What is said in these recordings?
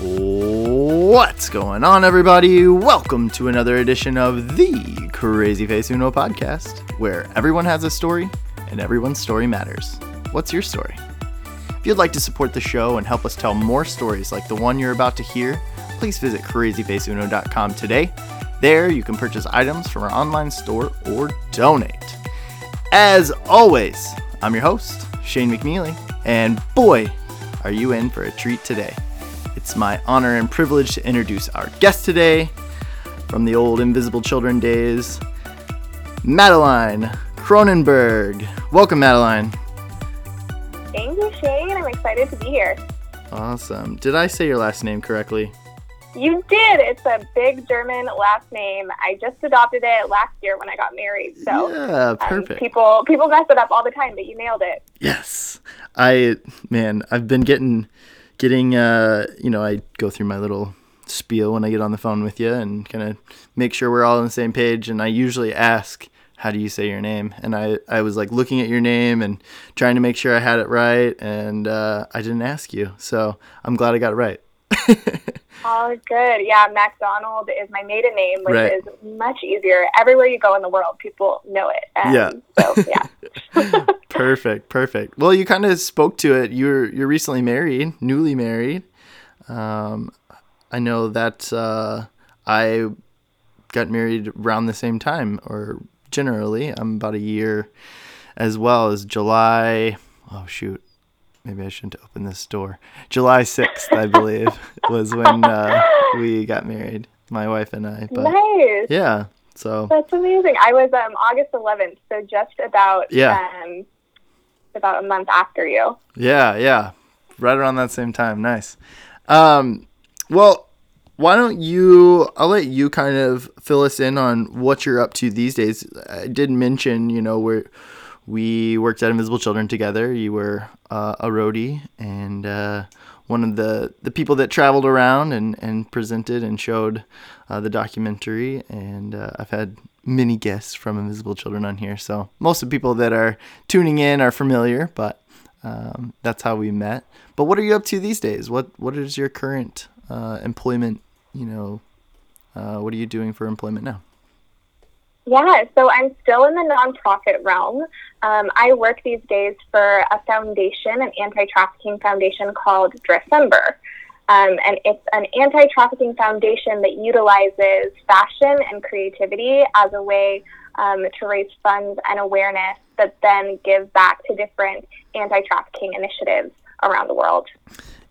What's going on, everybody? Welcome to another edition of the Crazy Face Uno podcast, where everyone has a story and everyone's story matters. What's your story? If you'd like to support the show and help us tell more stories like the one you're about to hear, please visit crazyfaceuno.com today. There, you can purchase items from our online store or donate. As always, I'm your host, Shane McNeely, and boy, are you in for a treat today. It's my honor and privilege to introduce our guest today from the old Invisible Children days, Madeline Kronenberg. Welcome, Madeline. Thank you, Shane. I'm excited to be here. Awesome. Did I say your last name correctly? You did. It's a big German last name. I just adopted it last year when I got married. So yeah, um, perfect. people people mess it up all the time, but you nailed it. Yes. I man, I've been getting getting uh you know, I go through my little spiel when I get on the phone with you and kind of make sure we're all on the same page and I usually ask how do you say your name? And I, I was like looking at your name and trying to make sure I had it right and uh, I didn't ask you. So I'm glad I got it right. Oh, good. Yeah, MacDonald is my maiden name, which Right. is much easier. Everywhere you go in the world, people know it. Um, Yeah. So, yeah. perfect, perfect. Well, you kind of spoke to it. You're you're recently married, newly married. Um, I know that uh, I got married around the same time, or generally, I'm about a year as well as July. Oh shoot, maybe I shouldn't open this door. July sixth, I believe, was when uh, we got married, my wife and I. But nice. yeah, so That's amazing. I was um, August 11th, so just about Yeah. um, about a month after you. Yeah, yeah. Right around that same time. Nice. Um, well, why don't you I'll let you kind of fill us in on what you're up to these days. I did mention, you know, where we worked at Invisible Children together. You were uh, a roadie and uh, one of the, the people that traveled around and, and presented and showed uh, the documentary. And uh, I've had many guests from Invisible Children on here. So most of the people that are tuning in are familiar, but um, that's how we met. But what are you up to these days? What What is your current uh, employment? You know, uh, what are you doing for employment now? Yeah, so I'm still in the nonprofit realm. Um, I work these days for a foundation, an anti trafficking foundation called Dressember. Um, and it's an anti trafficking foundation that utilizes fashion and creativity as a way um, to raise funds and awareness that then give back to different anti trafficking initiatives around the world.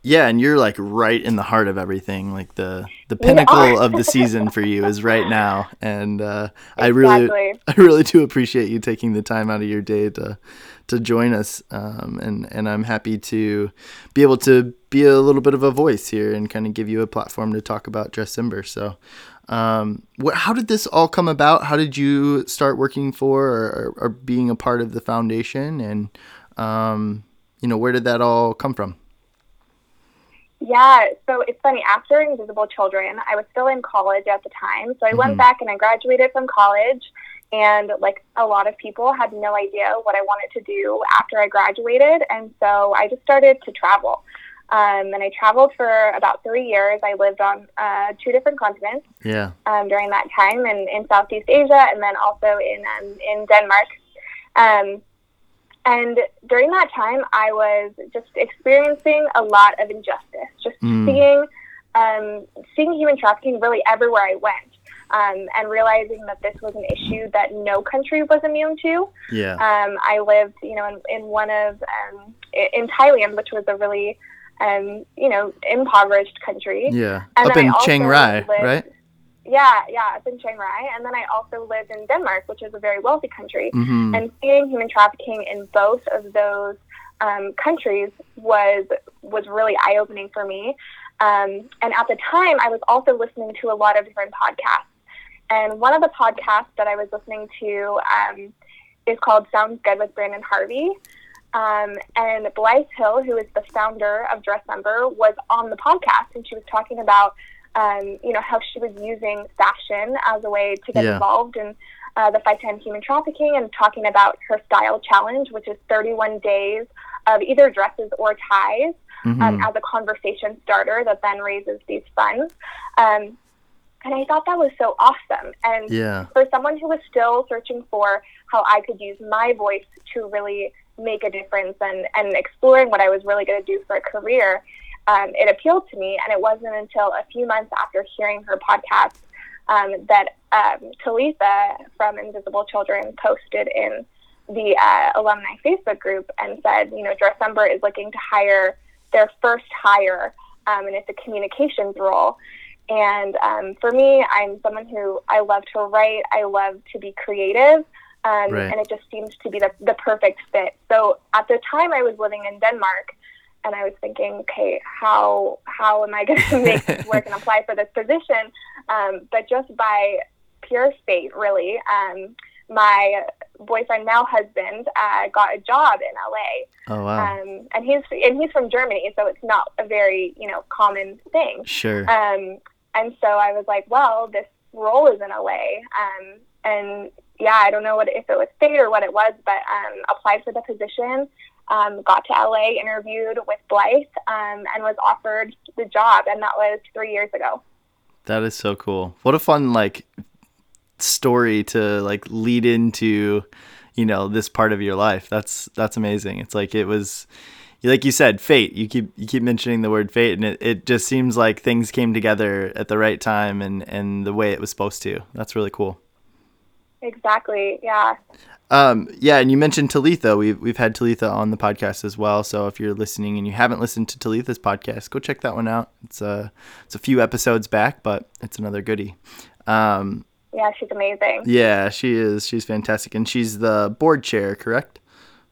Yeah, and you're like right in the heart of everything. Like the the pinnacle of the season for you is right now, and uh, I really I really do appreciate you taking the time out of your day to to join us. Um, and and I'm happy to be able to be a little bit of a voice here and kind of give you a platform to talk about Dressember. So. Um, what, how did this all come about? How did you start working for or, or, or being a part of the foundation? And, um, you know, where did that all come from? Yeah, so it's funny. After Invisible Children, I was still in college at the time. So I Mhm. went back and I graduated from college. And like a lot of people had no idea what I wanted to do after I graduated. And so I just started to travel. Um, and I traveled for about three years. I lived on uh, two different continents Yeah. um, during that time in, in Southeast Asia and then also in, um, in Denmark. And during that time, I was just experiencing a lot of injustice, just Mm. seeing um, seeing human trafficking really everywhere I went, um, and realizing that this was an issue that no country was immune to. Yeah. Um, I lived, you know, in, in one of um, in Thailand, which was a really, um, you know, impoverished country. Yeah. And Up in Chiang Rai, lived- right? Yeah, yeah, up in Chiang Rai, and then I also lived in Denmark, which is a very wealthy country. hmm And seeing human trafficking in both of those um, countries was was really eye opening for me. Um, and at the time, I was also listening to a lot of different podcasts. And one of the podcasts that I was listening to um, is called Sounds Good with Branden Harvey. Um, and Blythe Hill, who is the founder of Dressember, was on the podcast, and she was talking about, um, you know, how she was using fashion as a way to get Yeah. involved in uh, the fight to end human trafficking, and talking about her style challenge, which is 31 days of either dresses or ties um, Mhm. as a conversation starter that then raises these funds. Um, and I thought that was so awesome. And Yeah. for someone who was still searching for how I could use my voice to really make a difference and, and exploring what I was really going to do for a career, um, it appealed to me. And it wasn't until a few months after hearing her podcast um, that um, Talitha from Invisible Children posted in the uh, alumni Facebook group and said, you know, Dressember is looking to hire their first hire, um, and it's a communications role. And um, for me, I'm someone who I love to write. I love to be creative. Um, Right. And it just seemed to be the, the perfect fit. So at the time, I was living in Denmark, and I was thinking, okay, how how am I going to make this work and apply for this position? Um, but just by pure fate, really, um, my boyfriend, now husband, uh, got a job in LA, Oh wow. um, and he's and he's from Germany, so it's not a very you know common thing. sure. Um, and so I was like, well, this role is in LA. Um, and yeah, I don't know what if it was fate or what it was, but um, applied for the position, um, got to LA, interviewed with Blythe, um, and was offered the job. And that was three years ago. That is so cool. What a fun like story to like lead into, you know, this part of your life. That's that's amazing. It's like it was like you said, fate. You keep you keep mentioning the word fate and it, it just seems like things came together at the right time and and the way it was supposed to. That's really cool. Exactly. Yeah. Um, yeah, and you mentioned Talitha. We've we've had Talitha on the podcast as well. So if you're listening and you haven't listened to Talitha's podcast, go check that one out. It's a it's a few episodes back, but it's another goodie. Um, Yeah, she's amazing. yeah, she is. She's fantastic, and she's the board chair, correct,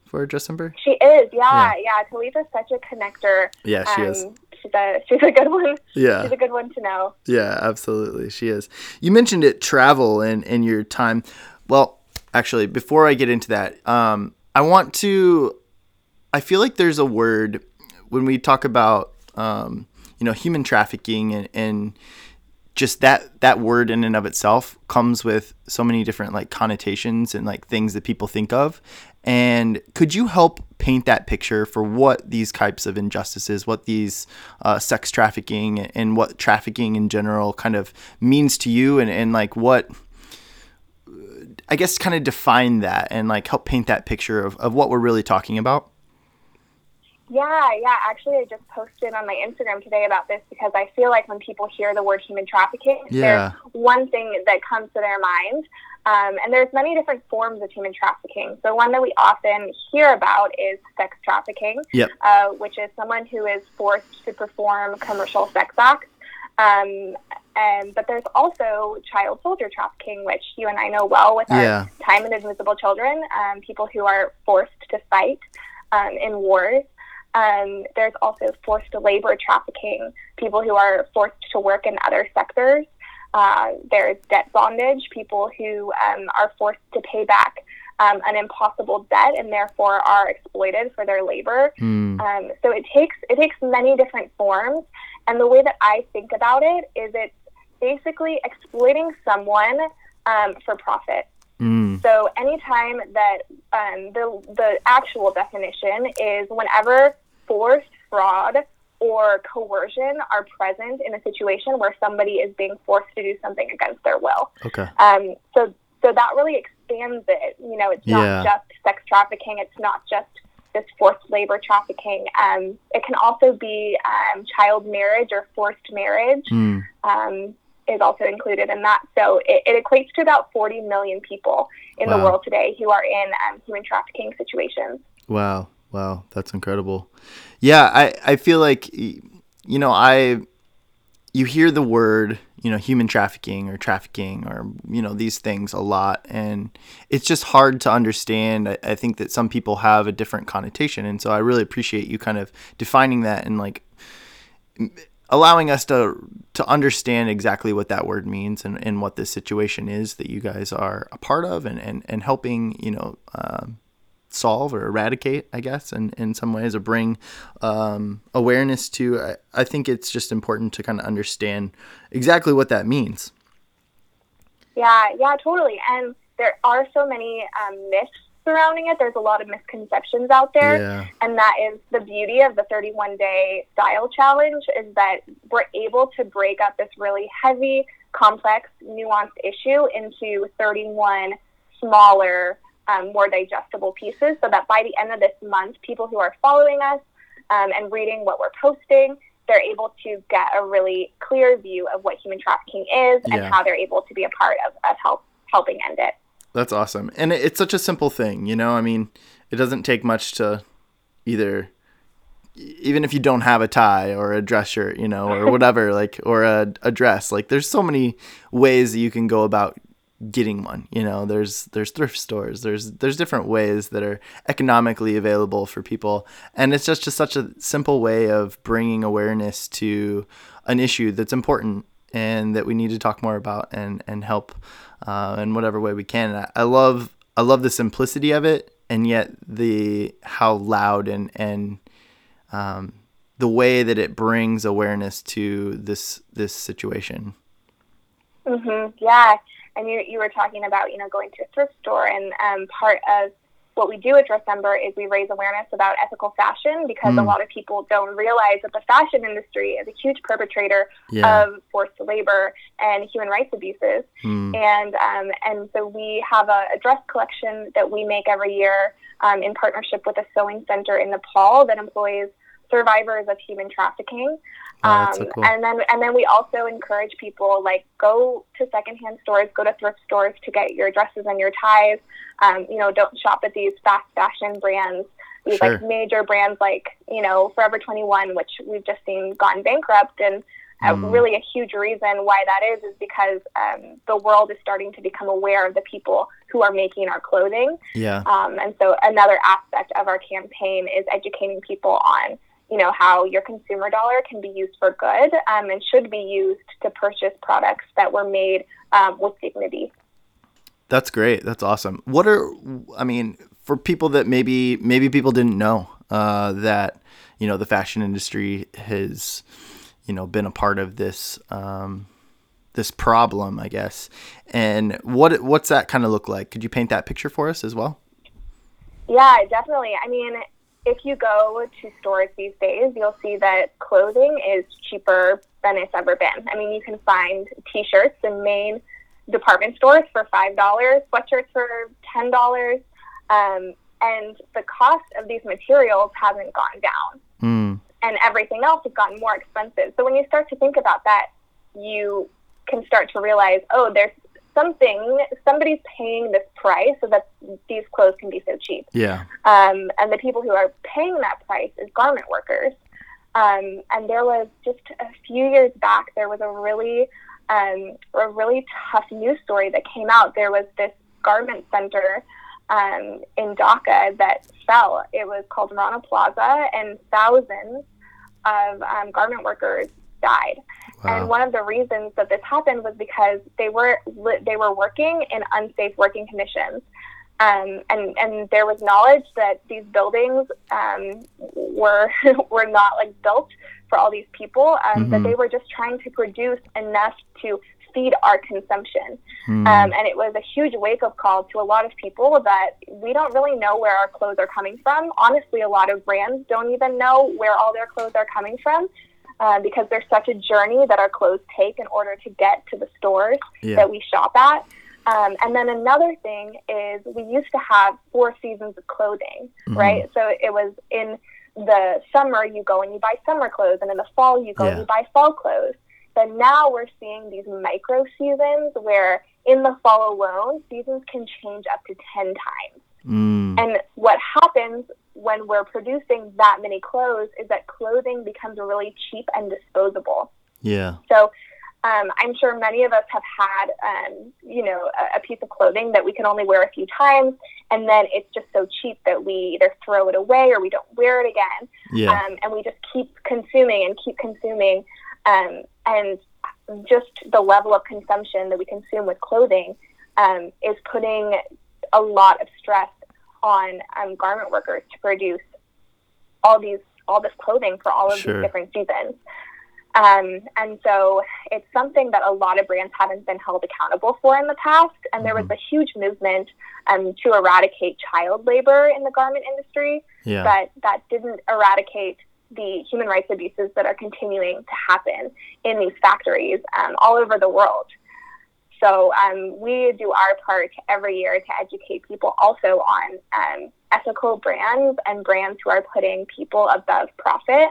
for Dressember. She is. Yeah. Yeah. Yeah. Talitha's such a connector. Yeah, she is. Um, She's a she's a good one. Yeah, She's a good one to know. Yeah, absolutely. She is. You mentioned it travel and in your time. Well, actually, before I get into that, um, I want to. I feel like there's a word when we talk about, um, you know, human trafficking and, and just that that word in and of itself comes with so many different like connotations and like things that people think of. And could you help paint that picture for what these types of injustices, what these uh, sex trafficking and what trafficking in general kind of means to you, and, and like what I guess kind of define that and like help paint that picture of, of what we're really talking about? Yeah, yeah. Actually, I just posted on my Instagram today about this because I feel like when people hear the word human trafficking, Yeah. there's one thing that comes to their mind. Um, and there's many different forms of human trafficking. So one that we often hear about is sex trafficking, Yep. uh, which is someone who is forced to perform commercial sex acts. Um, and but there's also child soldier trafficking, which you and I know well with our time in Invisible Children. Um, people who are forced to fight um, in wars. Um, there's also forced labor trafficking, people who are forced to work in other sectors. Uh, there's debt bondage, people who um, are forced to pay back um, an impossible debt and therefore are exploited for their labor. Um, so it takes it takes many different forms, and the way that I think about it is it's basically exploiting someone um, for profit. Mm. So anytime that um, the the actual definition is whenever force, fraud, or coercion are present in a situation where somebody is being forced to do something against their will. Okay. Um, so so that really expands it. You know, it's not Yeah. just sex trafficking. It's not just this forced labor trafficking. Um, it can also be um, child marriage or forced marriage Hmm. um, is also included in that. So it, it equates to about 40 million people in the world today who are in um, human trafficking situations. Wow. Wow. That's incredible. Yeah. I, I feel like, you know, I, you hear the word, you know, human trafficking or trafficking or, you know, these things a lot. And it's just hard to understand. I, I think that some people have a different connotation. And so I really appreciate you kind of defining that and like allowing us to, to understand exactly what that word means and, and what this situation is that you guys are a part of and, and, and helping, you know, um, solve or eradicate, I guess, in, in some ways, or bring um, awareness to. I, I think it's just important to kind of understand exactly what that means. Yeah, yeah, totally. And there are so many um, myths surrounding it. There's a lot of misconceptions out there, Yeah. and that is the beauty of the 31 day style challenge is that we're able to break up this really heavy, complex, nuanced issue into 31 smaller, um, more digestible pieces, so that by the end of this month, people who are following us um, and reading what we're posting. They're able to get a really clear view of what human trafficking is and Yeah. how they're able to be a part of, of help, helping end it. That's awesome. And it- it's such a simple thing, you know? I mean, it doesn't take much to either even if you don't have a tie or a dress shirt, you know, or whatever, like or a, a dress, like there's so many ways that you can go about getting one, you know. There's there's thrift stores. There's there's different ways that are economically available for people. And it's just just such a simple way of bringing awareness to an issue that's important and that we need to talk more about and and help uh, in whatever way we can. I, I love I love the simplicity of it, and yet the how loud and and um, the way that it brings awareness to this this situation. hmm Yeah, and you you were talking about you know going to a thrift store, and um, part of what we do at Dressember is we raise awareness about ethical fashion because a Mm. lot of people don't realize that the fashion industry is a huge perpetrator Yeah. of forced labor and human rights abuses. Mm. and um, and so we have a, a dress collection that we make every year um, in partnership with a sewing center in Nepal that employs survivors of human trafficking. Oh, that's so Um, cool. And then and then we also encourage people like go to secondhand stores, go to thrift stores to get your dresses and your ties. Um, you know, don't shop at these fast fashion brands. These like major brands like you know Forever 21, which we've just seen gone bankrupt, and uh, Mm. really a huge reason why that is is because um, the world is starting to become aware of the people who are making our clothing. Yeah. Um, and so another aspect of our campaign is educating people on, you know, how your consumer dollar can be used for good um, and should be used to purchase products that were made um, with dignity. That's great. That's awesome. What are I mean for people that maybe maybe people didn't know uh, that you know the fashion industry has you know been a part of this um, this problem, I guess. And what what's that kind of look like? Could you paint that picture for us as well? Yeah, definitely. I mean, if you go to stores these days, you'll see that clothing is cheaper than it's ever been. I mean, you can find t-shirts in main department stores for $5, sweatshirts for $10, um, and the cost of these materials hasn't gone down Mm. and everything else has gotten more expensive. So when you start to think about that, you can start to realize, oh, there's something, somebody's paying this price so that these clothes can be so cheap. Yeah. Um, and the people who are paying that price is garment workers. Um, and there was just a few years back, there was a really, um, a really tough news story that came out. There was this garment center um, in Dhaka that fell. It was called Rana Plaza, and thousands of um, garment workers died. And one of the reasons that this happened was because they were they were working in unsafe working conditions, um, and and there was knowledge that these buildings um, were were not like built for all these people, um, that Mhm. they were just trying to produce enough to feed our consumption. Mm. Um, and it was a huge wake up call to a lot of people that we don't really know where our clothes are coming from. Honestly, a lot of brands don't even know where all their clothes are coming from uh, because there's such a journey that our clothes take in order to get to the stores yeah. that we shop at. Um, and then another thing is we used to have four seasons of clothing, Mhm. right? So it was in the summer you go and you buy summer clothes, and in the fall you go Yeah. and you buy fall clothes. But now we're seeing these micro seasons where in the fall alone, seasons can change up to 10 times. Mm. And what happens when we're producing that many clothes is that clothing becomes really cheap and disposable. Yeah. So um, I'm sure many of us have had, um, you know, a, a piece of clothing that we can only wear a few times, and then it's just so cheap that we either throw it away or we don't wear it again, Yeah. um, and we just keep consuming and keep consuming, um, and just the level of consumption that we consume with clothing um, is putting a lot of stress on um, garment workers to produce all these all this clothing for all of Sure. these different seasons. Um, and so it's something that a lot of brands haven't been held accountable for in the past. And there was Mhm. a huge movement um, to eradicate child labor in the garment industry, Yeah. but that didn't eradicate the human rights abuses that are continuing to happen in these factories um, all over the world. So um, we do our part every year to educate people also on um, ethical brands and brands who are putting people above profit.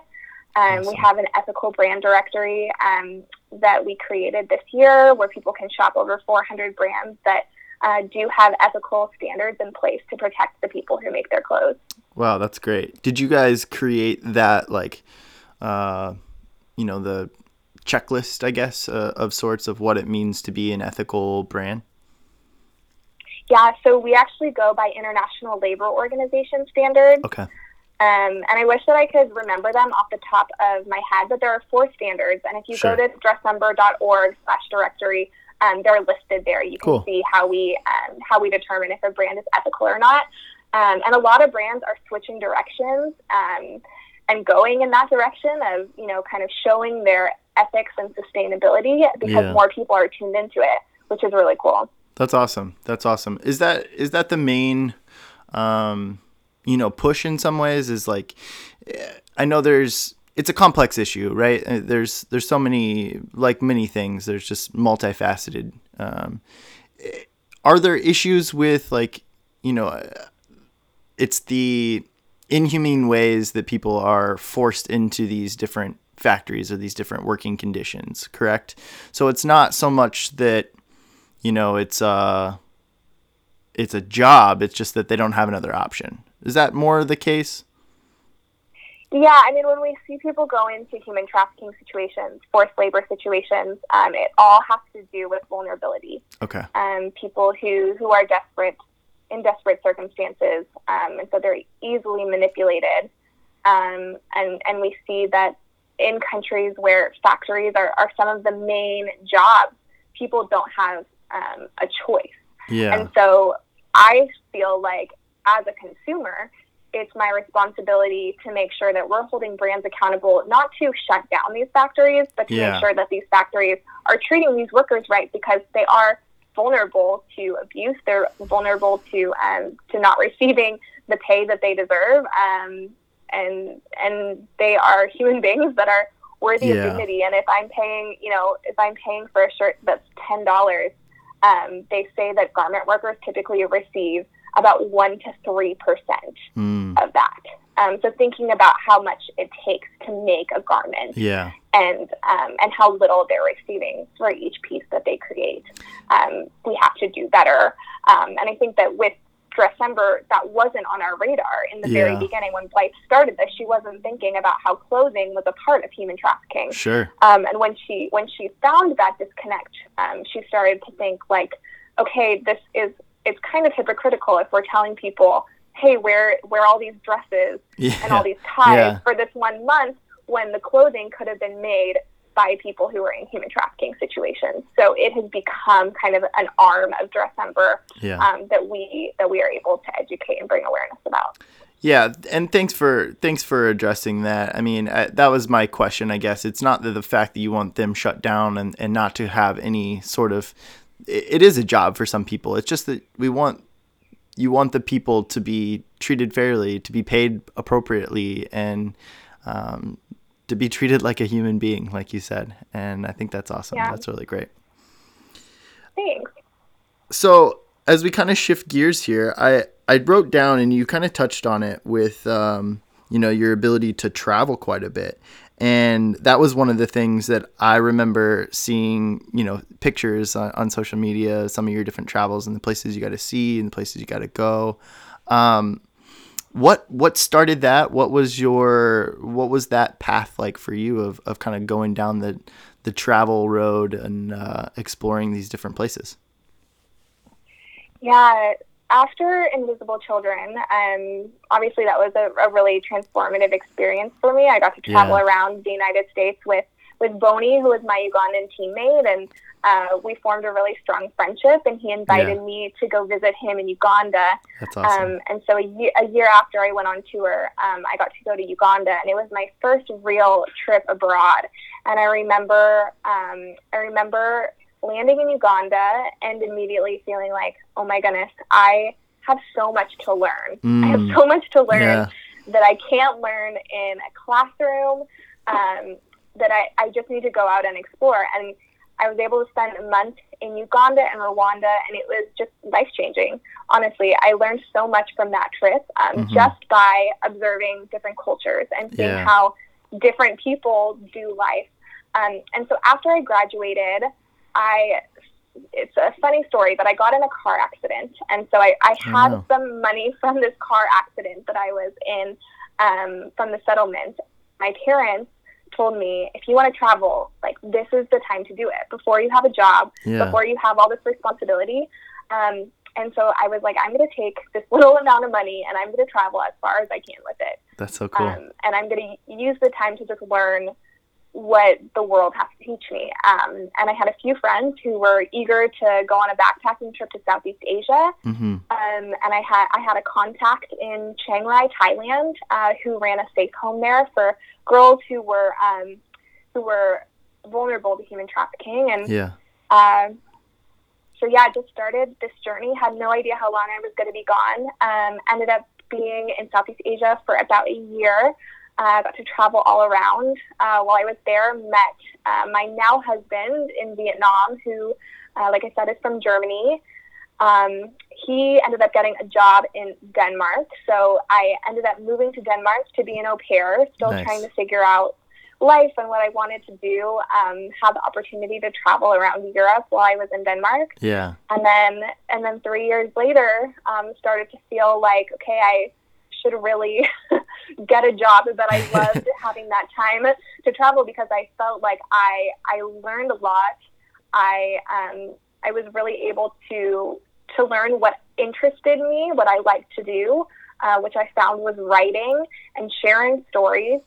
Um, Awesome. We have an ethical brand directory um, that we created this year where people can shop over 400 brands that uh, do have ethical standards in place to protect the people who make their clothes. Wow, that's great. Did you guys create that like uh you know the checklist, I guess, uh, of sorts of what it means to be an ethical brand? Yeah, so we actually go by International Labor Organization standards. Okay. Um, and I wish that I could remember them off the top of my head, but there are four standards. And if you Sure. go to dressember.org slash directory, um, they're listed there. You can Cool. see how we um, how we determine if a brand is ethical or not. Um, and a lot of brands are switching directions um, and going in that direction of you know kind of showing their ethics and sustainability because Yeah. more people are tuned into it, which is really cool. That's awesome. That's awesome. Is that is that the main um you know push in some ways is like I know there's it's a complex issue, right? Uh, There's there's so many like many things. There's just multifaceted. Um, are there issues with like you know it's the inhumane ways that people are forced into these different factories or these different working conditions, correct? So it's not so much that you know it's uh it's a job, it's just that they don't have another option. Is that more the case? Yeah, I mean, when we see people go into human trafficking situations, forced labor situations, um, it all has to do with vulnerability. Okay. Um, people who, who are desperate in desperate circumstances, um, and so they're easily manipulated. Um, and and we see that in countries where factories are, are some of the main jobs, people don't have um, a choice. Yeah. And so I feel like as a consumer, it's my responsibility to make sure that we're holding brands accountable, not to shut down these factories, but to Yeah. make sure that these factories are treating these workers right because they are vulnerable to abuse. They're vulnerable to um, to not receiving the pay that they deserve, um, and and they are human beings that are worthy Yeah. of dignity. And if I'm paying, you know, if I'm paying for a shirt that's ten dollars, um, they say that garment workers typically receive about one to three percent Mm, of that. Um, so thinking about how much it takes to make a garment yeah. and um, and how little they're receiving for each piece that they create, um, we have to do better. Um, and I think that with Dressember, that wasn't on our radar in the very beginning when Blythe started this. She wasn't thinking about how clothing was a part of human trafficking. Sure. Um, and when she when she found that disconnect, um, she started to think like, okay, this is it's kind of hypocritical if we're telling people, hey, wear wear all these dresses Yeah. and all these ties Yeah. for this one month when the clothing could have been made by people who are in human trafficking situations. So it has become kind of an arm of Dressember Yeah. um, that we that we are able to educate and bring awareness about. Yeah, and thanks for thanks for addressing that. I mean, I, that was my question. I guess it's not that the fact that you want them shut down and, and not to have any sort of. It, it is a job for some people. It's just that we want you want the people to be treated fairly, to be paid appropriately, and um, to be treated like a human being, like you said. And I think that's awesome. Yeah. That's really great. Thanks. so as we kind of shift gears here, I I wrote down and you kind of touched on it with um, you know your ability to travel quite a bit, and that was one of the things that I remember seeing you know pictures on, on social media, some of your different travels and the places you got to see and the places you got to go. Um, what what started that? What was your what was that path like for you of, of kind of going down the the travel road and uh, exploring these different places? Yeah, after Invisible Children, um, obviously that was a, a really transformative experience for me. I got to travel Yeah. around the United States with with Boney, who was my Ugandan teammate, and uh, we formed a really strong friendship. And he invited Yeah. me to go visit him in Uganda. That's awesome. Um, and so a year, a year after I went on tour, um, I got to go to Uganda, and it was my first real trip abroad. And I remember, um, I remember landing in Uganda and immediately feeling like, oh my goodness, I have so much to learn. I have Mm. so much to learn yeah. that I can't learn in a classroom. Um, that I, I just need to go out and explore. And I was able to spend a month in Uganda and Rwanda, and it was just life changing. Honestly, I learned so much from that trip um, Mhm. just by observing different cultures and seeing Yeah. how different people do life. Um, and so after I graduated, I it's a funny story, but I got in a car accident, and so I, I Oh, had no. some money from this car accident that I was in um, from the settlement. My parents told me, if you want to travel, like this is the time to do it before you have a job, Yeah. before you have all this responsibility. Um, and so I was like, I'm going to take this little amount of money and I'm going to travel as far as I can with it. That's so cool. Um, and I'm going to use the time to just learn what the world has to teach me. Um, and I had a few friends who were eager to go on a backpacking trip to Southeast Asia. hmm Um, and I had I had a contact in Chiang Rai, Thailand, uh, who ran a safe home there for girls who were um, who were vulnerable to human trafficking. And Yeah. um, so yeah, I just started this journey. Had no idea how long I was going to be gone. Um, ended up being in Southeast Asia for about a year. Uh, got to travel all around. Uh, while I was there, met uh, my now husband in Vietnam, who, uh, like I said, is from Germany. Um, he ended up getting a job in Denmark, so I ended up moving to Denmark to be an au pair, still Nice. trying to figure out life and what I wanted to do. Um, had the opportunity to travel around Europe while I was in Denmark, Yeah. and then and then three years later, um, started to feel like okay, I should really get a job. But I loved having that time to travel because I felt like I I learned a lot. I um, I was really able to to learn what interested me, what I liked to do, uh, which I found was writing and sharing stories,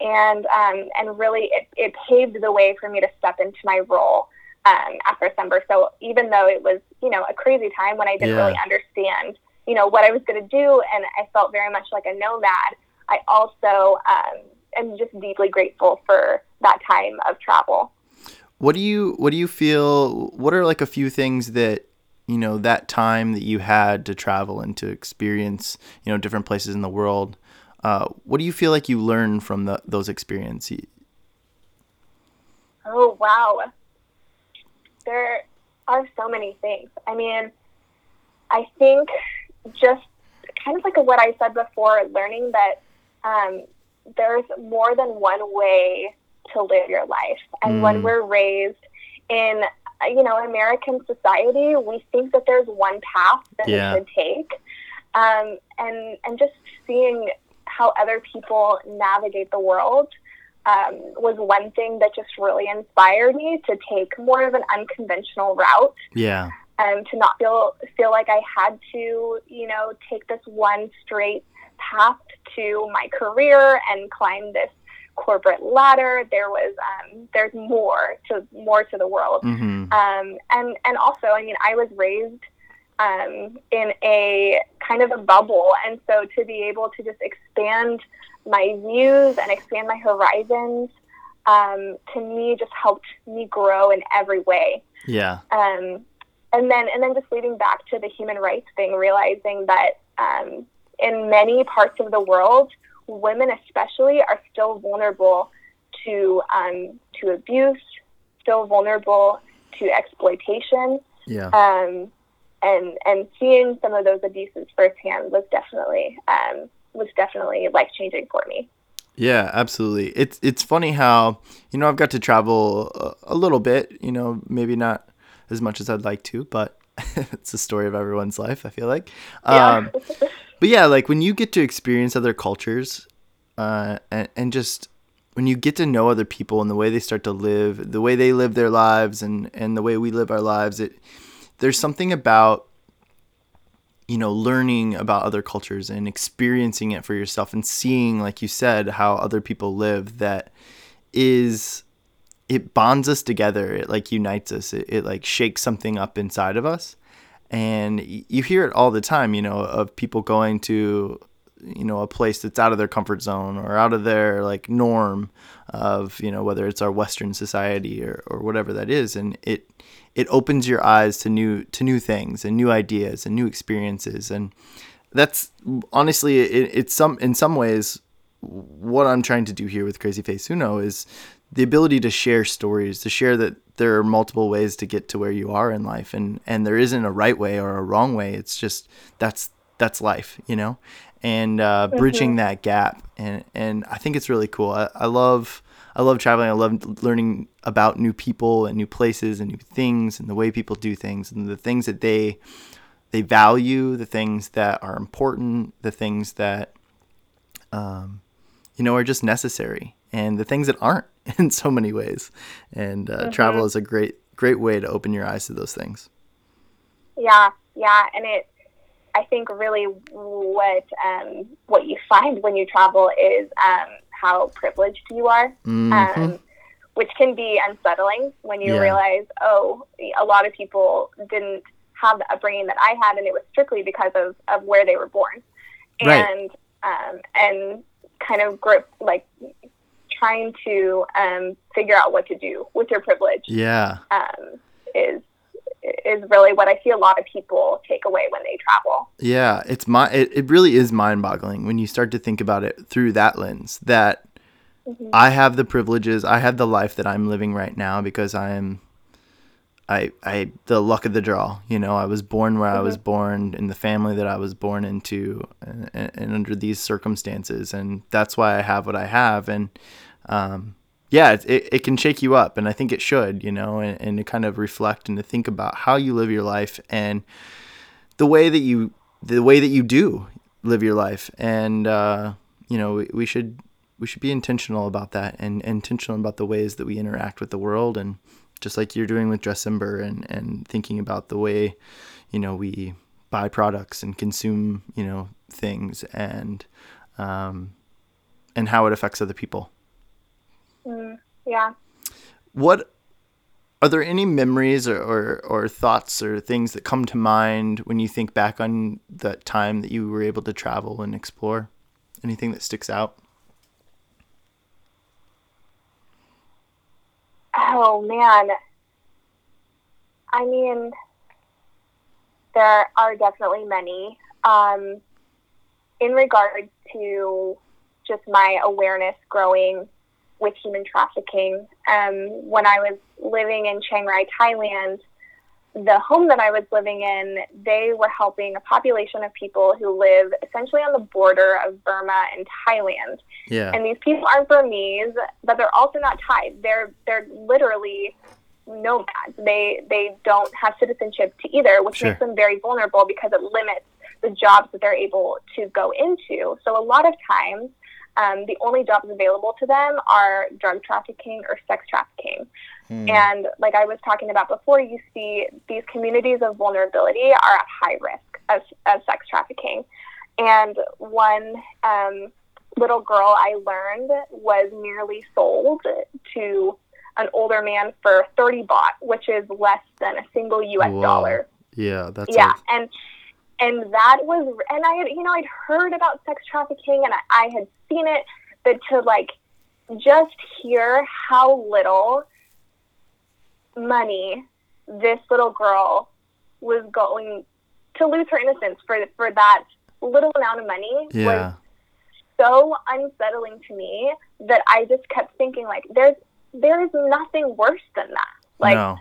and um, and really it, it paved the way for me to step into my role um, after Dressember. So even though it was you know a crazy time when I didn't Yeah. really understand you know what I was going to do, and I felt very much like a nomad, I also um, am just deeply grateful for that time of travel. What do you what do you feel what are like a few things that you know that time that you had to travel and to experience, you know, different places in the world? Uh, what do you feel like you learned from the, those experiences? Oh wow. There are so many things. I mean, I think just kind of like what I said before, learning that um, there's more than one way to live your life. And Mm. when we're raised in, you know, American society, we think that there's one path that Yeah. we should take. Um, and, and just seeing how other people navigate the world um, was one thing that just really inspired me to take more of an unconventional route Yeah. Um, to not feel feel like I had to, you know, take this one straight path to my career and climb this corporate ladder. There was um, there's more to more to the world, hmm um, and and also, I mean, I was raised um, in a kind of a bubble, and so to be able to just expand my views and expand my horizons. Um, to me, just helped me grow in every way Yeah. um, and then and then just leading back to the human rights thing, realizing that um, in many parts of the world, women especially are still vulnerable to um, to abuse, still vulnerable to exploitation, Yeah. um, and and seeing some of those abuses firsthand was definitely um, was definitely life changing for me. Yeah, absolutely. It's it's funny how you know I've got to travel a, a little bit. You know, maybe not as much as I'd like to, but it's the story of everyone's life. I feel like. Um, but yeah, like when you get to experience other cultures, uh, and and just when you get to know other people and the way they start to live, the way they live their lives, and and the way we live our lives, it there's something about you know learning about other cultures and experiencing it for yourself and seeing like you said how other people live that is it bonds us together. It like unites us. It, it like shakes something up inside of us. And you hear it all the time, you know, of people going to, you know, a place that's out of their comfort zone or out of their like norm of, you know, whether it's our Western society or, or whatever that is. And it, it opens your eyes to new, to new things and new ideas and new experiences. And that's honestly, it, it's some, in some ways, what I'm trying to do here with Crazy Face Uno is the ability to share stories, to share that there are multiple ways to get to where you are in life, and and there isn't a right way or a wrong way. It's just that's that's life, you know, and uh, mm-hmm. bridging that gap, and and I think it's really cool. I, I love. I love traveling. I love learning about new people and new places and new things and the way people do things and the things that they they value, the things that are important, the things that um, you know are just necessary, and the things that aren't in so many ways. And uh, mm-hmm. travel is a great great way to open your eyes to those things. Yeah, yeah, and it. I think really what um, what you find when you travel is um, how privileged you are, mm-hmm. um, which can be unsettling when you yeah. realize, oh, a lot of people didn't have the upbringing that I had, and it was strictly because of, of where they were born, right. and um, and kind of grip like trying to um, figure out what to do with your privilege. Yeah. Um, is is really what I see a lot of people take away when they travel. Yeah, it's my it, it really is mind boggling when you start to think about it through that lens that mm-hmm. I have the privileges, I have the life that I'm living right now because I am I I the luck of the draw. You know, I was born where mm-hmm. I was mm-hmm. born in the family that I was born into, and, and, under these circumstances, and that's why I have what I have. And um, yeah, it, it, it can shake you up, and I think it should. You know, and, and to kind of reflect and to think about how you live your life and the way that you the way that you do live your life, and uh, you know, we, we should we should be intentional about that and, and intentional about the ways that we interact with the world and just like you're doing with Dressember and, and thinking about the way, you know, we buy products and consume, you know, things and, um, and how it affects other people. Mm, yeah. What are there any memories or, or, or, thoughts or things that come to mind when you think back on that time that you were able to travel and explore? Anything that sticks out? Oh man. I mean, there are definitely many. Um, in regards to just my awareness growing with human trafficking, um, when I was living in Chiang Rai, Thailand, the home that I was living in, they were helping a population of people who live essentially on the border of Burma and Thailand. Yeah. And these people aren't Burmese, but they're also not Thai. They're they're literally nomads. They they don't have citizenship to either, which sure. makes them very vulnerable because it limits the jobs that they're able to go into. So a lot of times um, the only jobs available to them are drug trafficking or sex trafficking. Hmm. And like I was talking about before, you see these communities of vulnerability are at high risk of, of sex trafficking. And one um, little girl I learned was nearly sold to an older man for 30 baht, which is less than a single US Whoa. dollar. Yeah, that's Yeah, and and that was and I had you know I'd heard about sex trafficking and I, I had seen it, but to like just hear how little money this little girl was going to lose her innocence for for that little amount of money yeah. was so unsettling to me that I just kept thinking like there's there is nothing worse than that. Like no.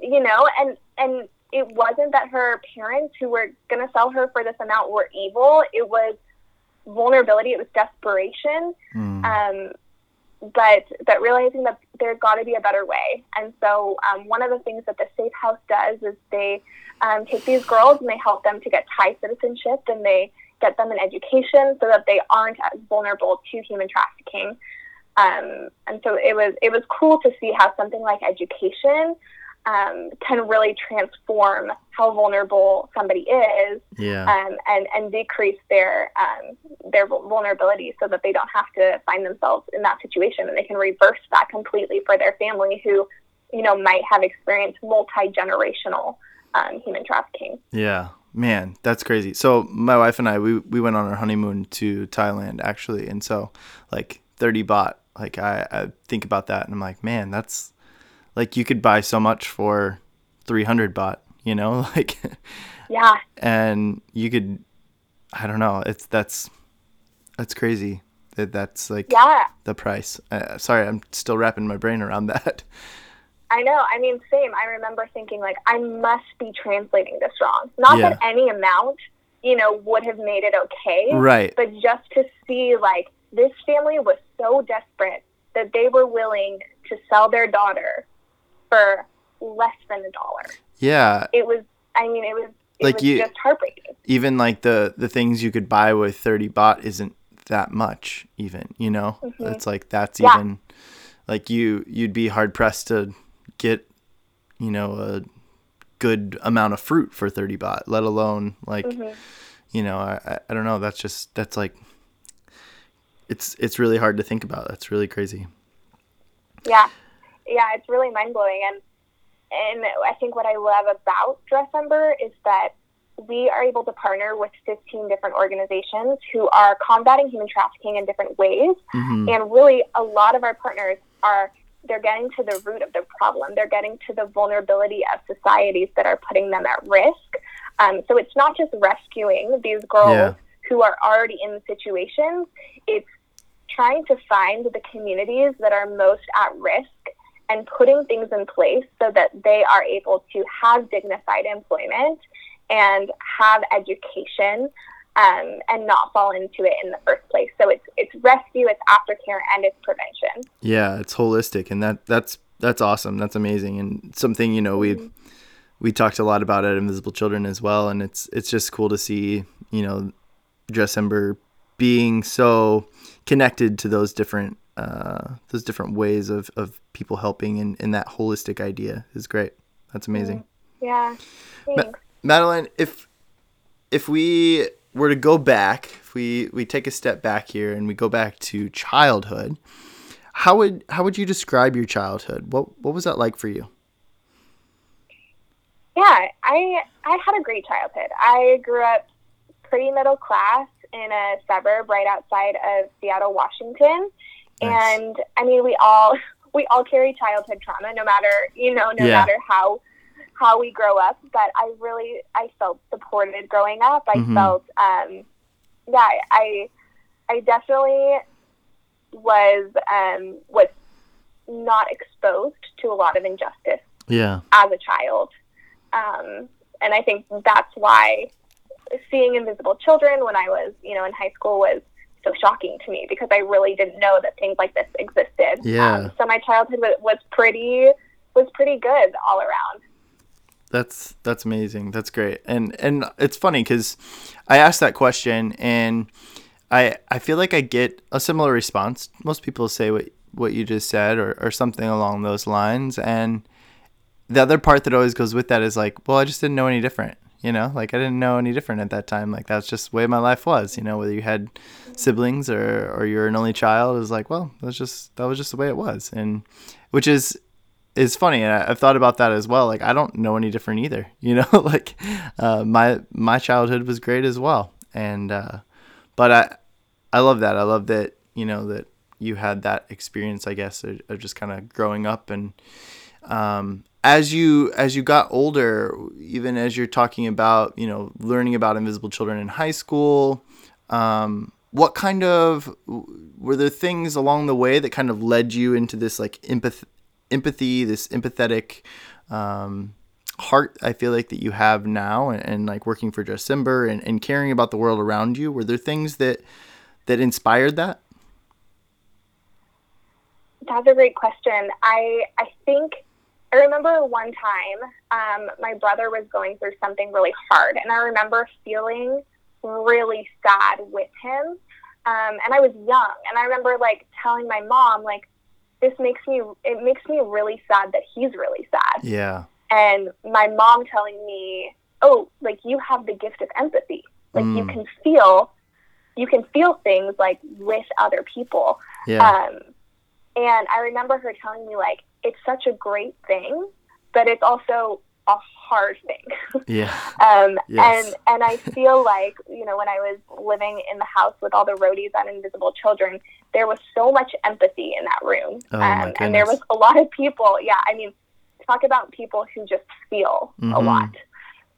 you know, and and it wasn't that her parents who were gonna sell her for this amount were evil. It was vulnerability, it was desperation. Mm. Um but but realizing that there's got to be a better way. And so um, one of the things that the Safe House does is they um, take these girls and they help them to get Thai citizenship and they get them an education so that they aren't as vulnerable to human trafficking. Um, and so it was it was cool to see how something like education um, can really transform how vulnerable somebody is Yeah. um, and, and decrease their um, their vulnerability so that they don't have to find themselves in that situation and they can reverse that completely for their family who you know might have experienced multi-generational um, human trafficking Yeah, man, that's crazy. So my wife and I, we we went on our honeymoon to Thailand actually, and so like thirty baht. Like I, I think about that, and I'm like, man, that's like you could buy so much for three hundred baht. You know, like, yeah and you could, I don't know. It's that's that's crazy. That that's like yeah the price. Uh, sorry, I'm still wrapping my brain around that. I know. I mean, same. I remember thinking like, I must be translating this wrong. Not Yeah. that any amount, you know, would have made it okay, Right. but just to see like this family was so desperate that they were willing to sell their daughter for less than a dollar. Yeah, It was. I mean, it was. It Like was you- just heartbreaking. even like the the things you could buy with 30 baht isn't that much even you know Mhm. it's like that's Yeah. even like you you'd be hard pressed to get you know a good amount of fruit for 30 baht let alone like Mhm. you know I, I i don't know that's just that's like it's it's really hard to think about that's really crazy Yeah, yeah, it's really mind blowing, and and I think what I love about Dressember is that we are able to partner with 15 different organizations who are combating human trafficking in different ways, hmm and really a lot of our partners are they're getting to the root of the problem. They're getting to the vulnerability of societies that are putting them at risk. Um, so it's not just rescuing these girls Yeah. who are already in the situations. It's trying to find the communities that are most at risk and putting things in place so that they are able to have dignified employment and have education um, and not fall into it in the first place. So it's it's rescue, it's aftercare, and it's prevention. yeah it's holistic and that that's that's awesome that's amazing and something you know we we talked a lot about at invisible children as well and it's it's just cool to see you know Dressember being so connected to those different uh those different ways of of people helping and, and that holistic idea is great that's amazing Yeah. Thanks. Madeline, if if we were to go back, if we we take a step back here and we go back to childhood, how would how would you describe your childhood? What what was that like for you? Yeah, I I had a great childhood. I grew up pretty middle class in a suburb right outside of Seattle, Washington. Nice. And I mean, we all we all carry childhood trauma, no matter you know, no Yeah. matter how how we grow up. But I really I felt supported growing up. I Mhm. felt um, yeah, I I definitely was um, was not exposed to a lot of injustice Yeah. as a child. Um, and I think that's why seeing Invisible Children when I was, you know, in high school was so shocking to me because I really didn't know that things like this existed. Yeah. Um, so my childhood was, was pretty was pretty good all around. That's that's amazing. That's great. And and it's funny cuz I asked that question and I I feel like I get a similar response. Most people say what what you just said or or something along those lines and the other part that always goes with that is like, well, I just didn't know any different, you know? Like I didn't know any different at that time. Like that's just the way my life was, you know, whether you had siblings or or you're an only child, it was like, well, that's just that was just the way it was. And which is is funny and I, I've thought about that as well. Like I don't know any different either, you know? like uh, my my childhood was great as well. And uh but I I love that. I love that, you know, that you had that experience, I guess, of, of just kind of growing up and um, as you as you got older, even as you're talking about, you know, learning about invisible children in high school, um, what kind of were there things along the way that kind of led you into this like empath- empathy, this empathetic um, heart I feel like that you have now and, and like working for Dressember and, and caring about the world around you? Were there things that that inspired that? That's a great question. I I think I remember one time um, my brother was going through something really hard, and I remember feeling really sad with him. Um, and I was young, and I remember like telling my mom like, "This makes me it makes me really sad that he's really sad." Yeah. and my mom telling me, "Oh, like you have the gift of empathy. Like you Mm. can feel, you can feel things like with other people." Yeah. Um, and I remember her telling me like it's such a great thing, but it's also a hard thing. yeah. Um, Yes. And and I feel like you know when I was living in the house with all the roadies and invisible children, there was so much empathy in that room, Oh, um, and there was a lot of people. Yeah, I mean, talk about people who just feel a Mhm. lot.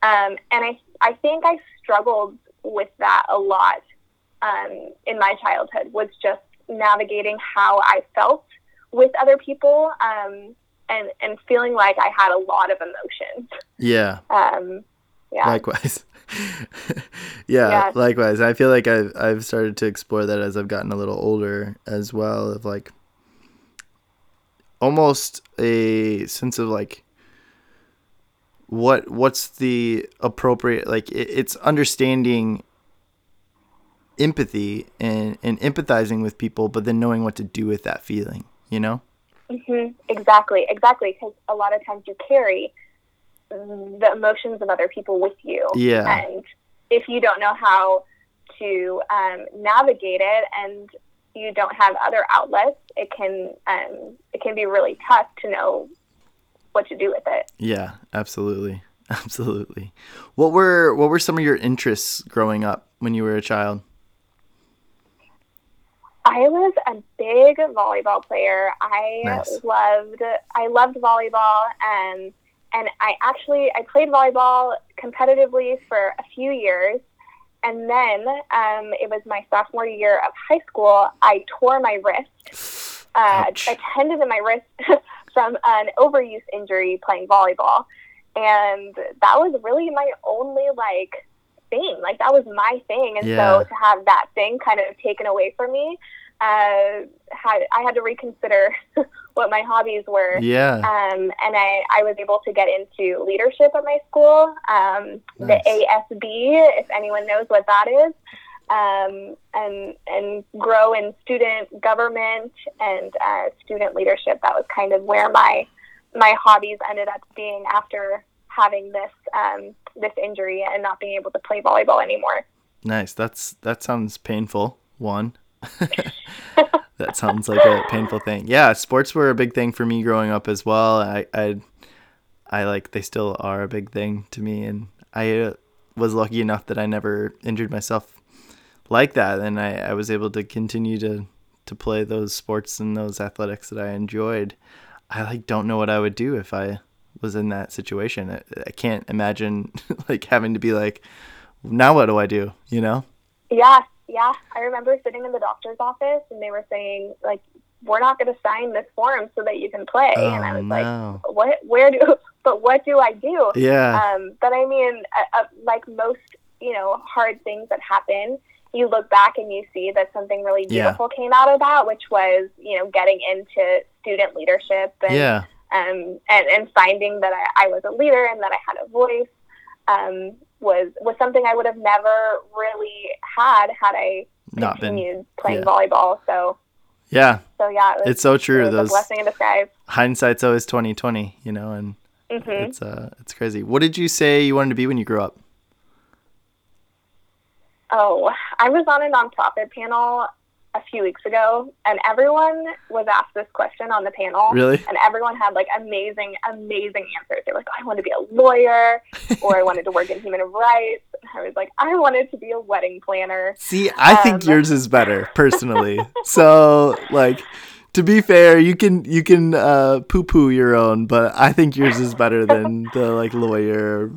Um, and I I think I struggled with that a lot um, in my childhood was just navigating how I felt with other people. Um, and, and feeling like I had a lot of emotions. Yeah. Um, yeah. Likewise. yeah, Yeah. likewise. I feel like I've I've started to explore that as I've gotten a little older as well of like almost a sense of like what what's the appropriate like it, it's understanding empathy and and empathizing with people but then knowing what to do with that feeling, you know? hmm Exactly, exactly. Because a lot of times you carry the emotions of other people with you. Yeah. And if you don't know how to um, navigate it and you don't have other outlets, it can um, it can be really tough to know what to do with it. Yeah, absolutely. Absolutely. What were what were some of your interests growing up when you were a child? I was a big volleyball player. I Nice. loved I loved volleyball and and I actually I played volleyball competitively for a few years and then um, it was my sophomore year of high school. I tore my wrist, uh, a tendon in my wrist from an overuse injury playing volleyball, and that was really my only like thing. Like that was my thing, and Yeah. so to have that thing kind of taken away from me, uh, had I had to reconsider what my hobbies were. Yeah. Um, and I, I was able to get into leadership at my school, um, Nice. the ASB, if anyone knows what that is, um, and and grow in student government and uh, student leadership. That was kind of where my my hobbies ended up being after having this um, this injury and not being able to play volleyball anymore. Nice. That's that sounds painful. One. that sounds like a painful thing. Yeah, sports were a big thing for me growing up as well. I I I like they still are a big thing to me and I uh, was lucky enough that I never injured myself like that and I, I was able to continue to to play those sports and those athletics that I enjoyed. I like don't know what I would do if I was in that situation. I, I can't imagine like having to be like now what do I do, you know? Yeah, yeah. I remember sitting in the doctor's office and they were saying like, "We're not going to sign this form so that you can play." and I Oh, was no. like, "What? Where do? But what do I do?" Yeah. Um, but I mean, uh, uh, like most, you know, hard things that happen, you look back and you see that something really Yeah. beautiful came out of that, which was, you know, getting into student leadership and yeah. Um, and, and finding that I, I was a leader and that I had a voice um, was was something I would have never really had had I Not been. playing yeah. volleyball. So Yeah. so yeah, it was, It's so it true. a Those blessing in disguise. hindsight's always twenty twenty, you know, and hmm it's uh it's crazy. What did you say you wanted to be when you grew up? Oh, I was on a nonprofit panel a few weeks ago, and everyone was asked this question on the panel. Really? And everyone had like amazing, amazing answers. They were like, oh, I want to be a lawyer, or I wanted to work in human rights. And I was like, I wanted to be a wedding planner. See, I think Um, yours is better personally. so, like, to be fair, you can you can uh, poo poo your own, but I think yours is better than the like lawyer,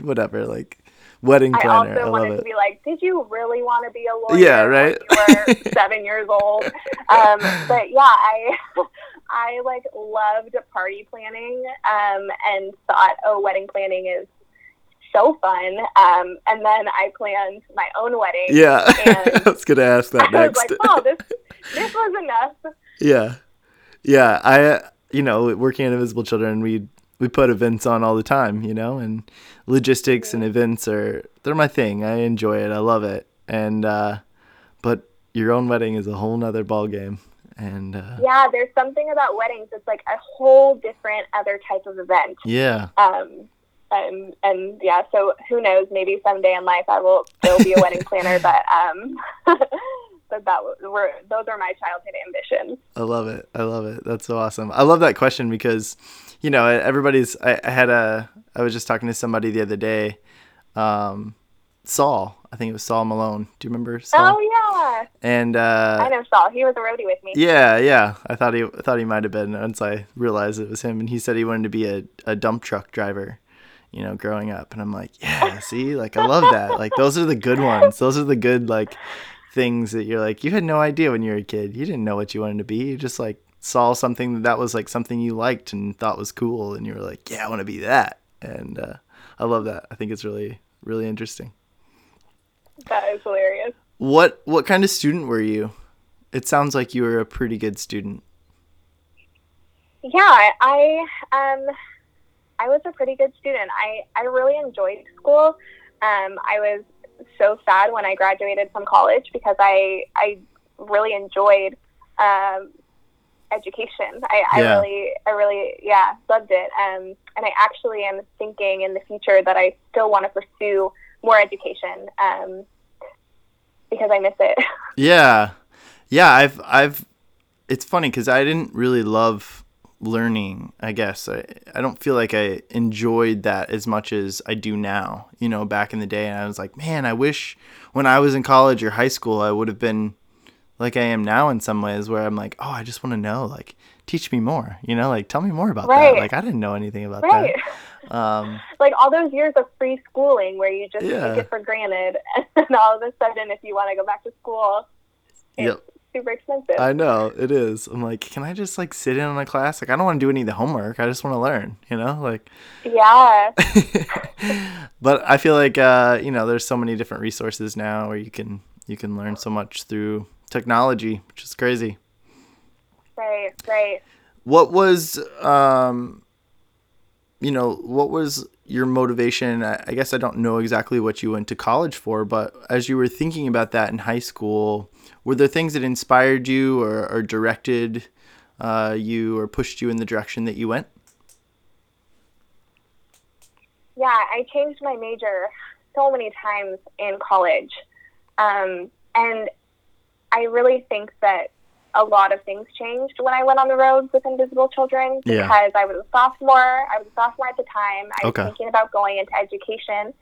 whatever, like wedding I planner. also I, wanted it. to be like, did you really want to be a lawyer? Yeah, right? When you were seven years old. Um, but yeah, I I like loved party planning um, and thought, oh, wedding planning is so fun. Um, and then I planned my own wedding. yeah, and I was gonna ask that I next. was like, oh, this this was enough. Yeah, yeah. I, you know, working at Invisible Children, we we put events on all the time, you know, and logistics and events are they're my thing. I enjoy it. I love it. And uh, but your own wedding is a whole nother ball game. And uh, yeah, there's something about weddings. It's like a whole different other type of event. yeah, Um, and, and yeah, so who knows? Maybe someday in life I will still be a wedding planner, but um, but that were those are my childhood ambitions. I love it. I love it. That's so awesome. I love that question because, you know, everybody's. I, I had a. I was just talking to somebody the other day. Um, Saul. I think it was Saul Malone. Do you remember Saul? Oh yeah, And uh, I know Saul. He was a roadie with me. Yeah, yeah. I thought he I thought he might have been once I realized it was him and he said he wanted to be a, a dump truck driver, you know, growing up. And I'm like, Yeah, see, like I love that. Like those are the good ones. Those are the good like things that you're like you had no idea when you were a kid. You didn't know what you wanted to be. You just like saw something that was like something you liked and thought was cool and you were like, Yeah, I want to be that. And uh, I love that. I think it's really, really interesting. That is hilarious. What what kind of student were you? It sounds like you were a pretty good student. Yeah, I um, I was a pretty good student. I I really enjoyed school. Um, I was so sad when I graduated from college because I I really enjoyed um, education. I, I really I really yeah loved it. Um, and I actually am thinking in the future that I still want to pursue more education um, because I miss it. Yeah, yeah. I've I've. It's funny because I didn't really love learning. I guess I I don't feel like I enjoyed that as much as I do now. You know, back in the day, and I was like, man, I wish when I was in college or high school, I would have been like I am now in some ways, where I'm like, oh, I just want to know, like, teach me more. You know, like tell me more about Right. that. Like I didn't know anything about right. that. Um, like all those years of free schooling where you just Yeah. take it for granted and all of a sudden if you want to go back to school it's Yep. super expensive I know it is. I'm like, can I just like sit in on a class? Like, I don't want to do any of the homework. I just want to learn. You know, like. yeah but I feel like uh, you know, there's so many different resources now where you can you can learn so much through technology, which is crazy. right right What was um you know, what was your motivation? I, I guess I don't know exactly what you went to college for, but as you were thinking about that in high school, were there things that inspired you or, or directed uh, you or pushed you in the direction that you went? yeah i changed my major so many times in college um, and i really think that a lot of things changed when i went on the road with invisible children Yeah. because i was a sophomore i was a sophomore at the time i was thinking about going into education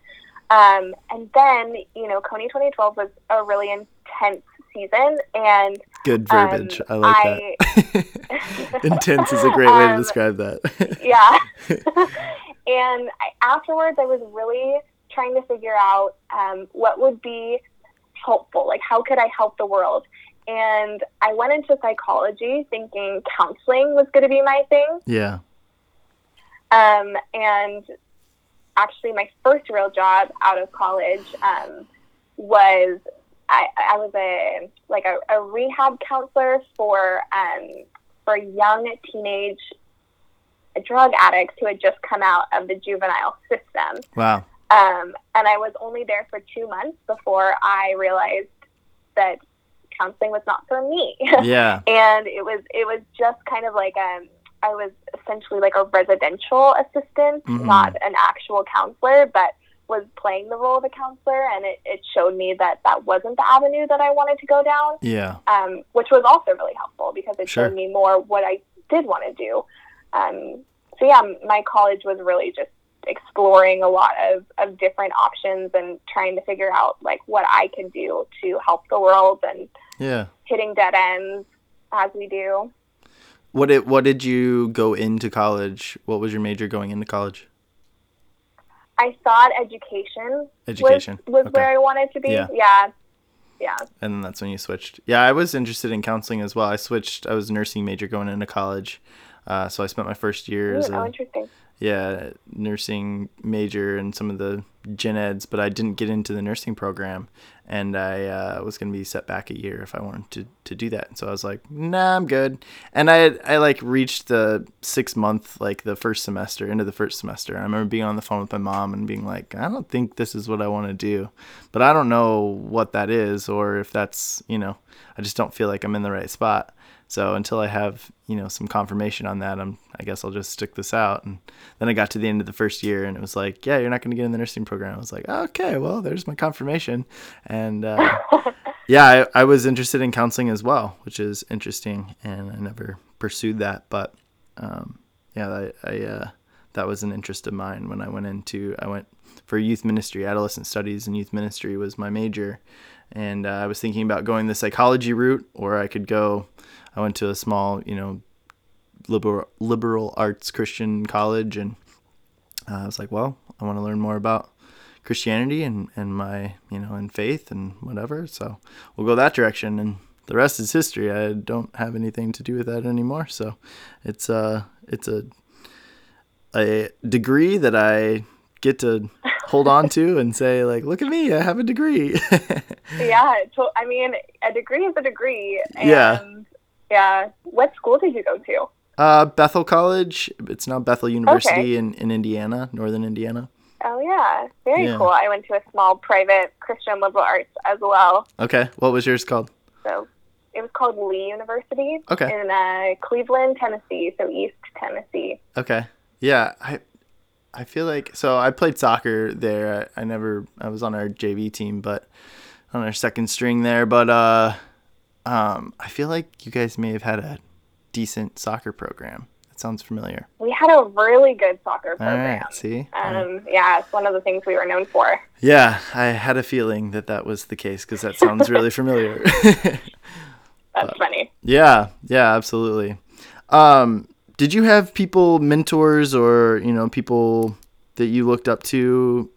um, and then you know Kony 2012 was a really intense season and Good Um, verbiage. I like I- that. Intense is a great way to Um, describe that. yeah. and I, afterwards, I was really trying to figure out um, what would be helpful. Like, how could I help the world? And I went into psychology thinking counseling was going to be my thing. yeah. Um, and actually, my first real job out of college um, was I, I was a like a, a rehab counselor for um, for young teenage drug addicts who had just come out of the juvenile system. Wow. Um, and I was only there for two months before I realized that counseling was not for me. Yeah. and it was it was just kind of like um I was essentially like a residential assistant, Mhm. not an actual counselor, but was playing the role of a counselor, and it, it showed me that that wasn't the avenue that I wanted to go down, Yeah. um, which was also really helpful because it Sure. showed me more what I did want to do. Um, so yeah, my college was really just exploring a lot of, of different options and trying to figure out like what I could do to help the world and Yeah. hitting dead ends as we do. What did what did you go into college? What was your major going into college? I thought education, Education. was, was Okay. where I wanted to be. Yeah. Yeah. Yeah. And then that's when you switched. Yeah, I was interested in counseling as well. I switched. I was a nursing major going into college. Uh, so I spent my first year Ooh, oh, a interesting. Yeah nursing major and some of the gen eds, but I didn't get into the nursing program, and I uh, was gonna be set back a year if I wanted to, to do that. So I was like, nah, I'm good. And I I like reached the six month like the first semester into the first semester. I remember being on the phone with my mom and being like, I don't think this is what I want to do, but I don't know what that is or if that's you know I just don't feel like I'm in the right spot. So until I have you know some confirmation on that, I'm I guess I'll just stick this out. And then I got to the end of the first year, and it was like, yeah, you're not going to get in the nursing program. I was like, okay, well, there's my confirmation. And uh, yeah, I, I was interested in counseling as well, which is interesting, and I never pursued that, but um, yeah, I, I uh, that was an interest of mine when I went into I went for youth ministry, adolescent studies, and youth ministry was my major, and uh, I was thinking about going the psychology route, or I could go. I went to a small, you know, liberal liberal arts Christian college, and uh, I was like, well, I want to learn more about Christianity and and my you know and faith and whatever. So we'll go that direction, and the rest is history. I don't have anything to do with that anymore. So it's uh it's a a degree that I get to hold on to and say like, look at me, I have a degree. yeah, to, I mean, a degree is a degree. And, Yeah. Yeah. What school did you go to? uh, Bethel College. It's now Bethel University in, in Indiana, northern Indiana. Oh yeah, very Yeah. cool. I went to a small private Christian liberal arts as well. Okay, what was yours called? So it was called Lee University Okay. in uh, Cleveland, Tennessee, so East Tennessee. Okay. Yeah, I I feel like so I played soccer there. I, I never I was on our JV team, but on our second string there, but uh um I feel like you guys may have had a decent soccer program. That sounds familiar. We had a really good soccer All program. right, see? Um, yeah, it's one of the things we were known for. yeah, I had a feeling that that was the case cuz that sounds really familiar. That's funny. Yeah, yeah, absolutely. Um, did you have people, mentors, or you know, people that you looked up to,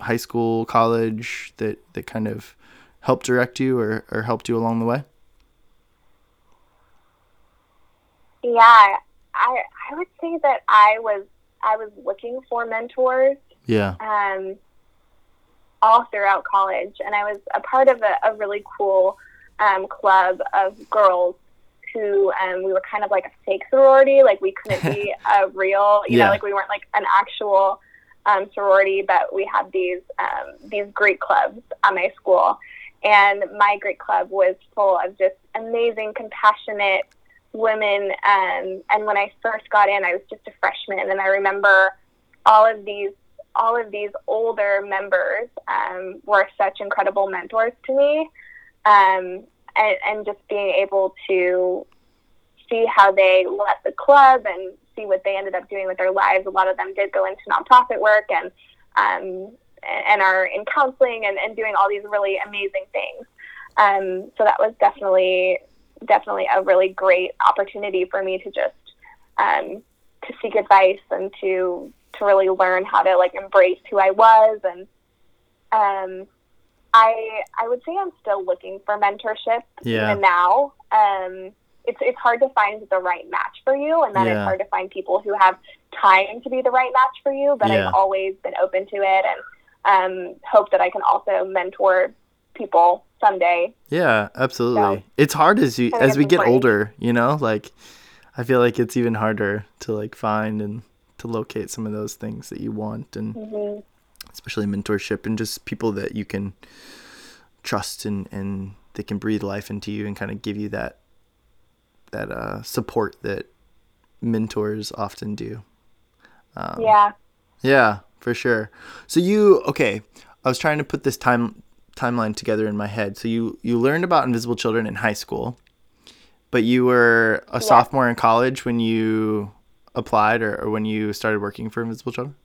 high school, college, that that kind of helped direct you or, or helped you along the way? Yeah, I I would say that I was I was looking for mentors Yeah, um, all throughout college, and I was a part of a, a really cool um, club of girls who um, we were kind of like a fake sorority. Like we couldn't be a real, you Yeah. know, like we weren't like an actual um, sorority, but we had these um, these great clubs at my school, and my great club was full of just amazing, compassionate women. Um, and when I first got in, I was just a freshman, and I remember all of these all of these older members um, were such incredible mentors to me, um, and, and just being able to see how they left the club and see what they ended up doing with their lives. A lot of them did go into nonprofit work and um, and are in counseling and, and doing all these really amazing things. Um, so that was definitely definitely a really great opportunity for me to just um, to seek advice and to to really learn how to like embrace who I was and um, I I would say I'm still looking for mentorship Yeah. even now. Um, it's it's hard to find the right match for you, and then Yeah. it's hard to find people who have time to be the right match for you. But Yeah. I've always been open to it, and um, hope that I can also mentor people someday. yeah, absolutely. So- It's hard as you as we get older, you know, like I feel like it's even harder to like find and to locate some of those things that you want and hmm especially mentorship and just people that you can trust and and they can breathe life into you and kind of give you that that uh, support that mentors often do. Um, yeah. yeah, for sure. So you okay? I was trying to put this time timeline together in my head. So you you learned about Invisible Children in high school, but you were a sophomore in college when you applied or, or when you started working for Invisible Children.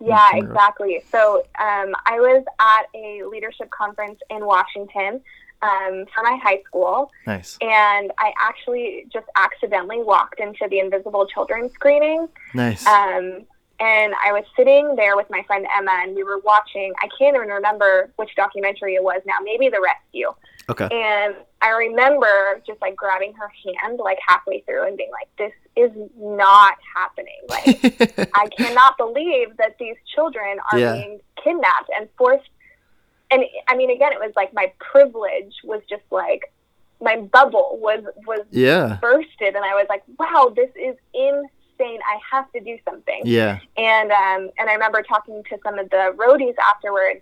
Yeah, exactly. So um, I was at a leadership conference in Washington um, for my high school, Nice, and I actually just accidentally walked into the Invisible Children screening. nice. Um, and I was sitting there with my friend Emma, and we were watching. I can't even remember which documentary it was now. Maybe The Rescue. okay. And I remember just like grabbing her hand like halfway through and being like, "This is not happening. Like, I cannot believe that these children are Yeah. being kidnapped and forced." And I mean, again, it was like my privilege was just like my bubble was was yeah, bursted, and I was like, "Wow, this is insane! I have to do something." yeah, And um, and I remember talking to some of the roadies afterwards,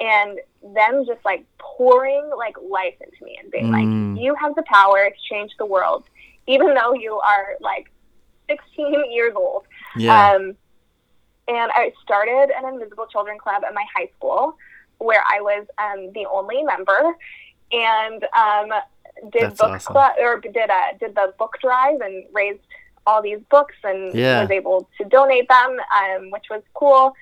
and them just like pouring like life into me and being Mm. like, you have the power to change the world, even though you are like 16 years old. Yeah. Um, and I started an Invisible Children Club at my high school where I was um, the only member and um, did That's book awesome. club or did a, did the book drive and raised all these books and Yeah. was able to donate them, um, which was cool.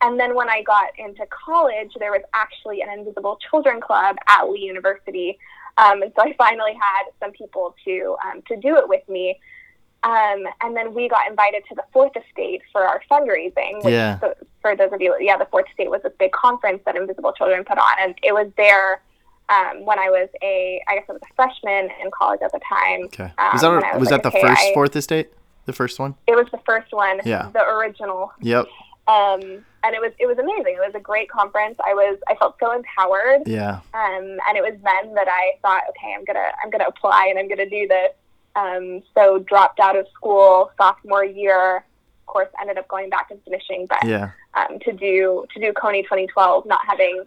And then when I got into college, there was actually an Invisible Children Club at Lee University, um, and so I finally had some people to um, to do it with me. Um, and then we got invited to the Fourth Estate for our fundraising. Which, Yeah. for those of you, yeah, the Fourth Estate was this big conference that Invisible Children put on, and it was there um, when I was a, I guess I was a freshman in college at the time. okay. um, Was that I was, was that the a first KI. fourth estate? The first one? It was the first one, Yeah. the original Yep. um, and it was it was amazing. It was a great conference. I was I felt so empowered, Yeah. um, and it was then that I thought, okay, I'm gonna I'm gonna apply and I'm gonna do this. Um, so dropped out of school sophomore year. Of course, ended up going back and finishing, but Yeah. um, to do to do Kony 2012, not having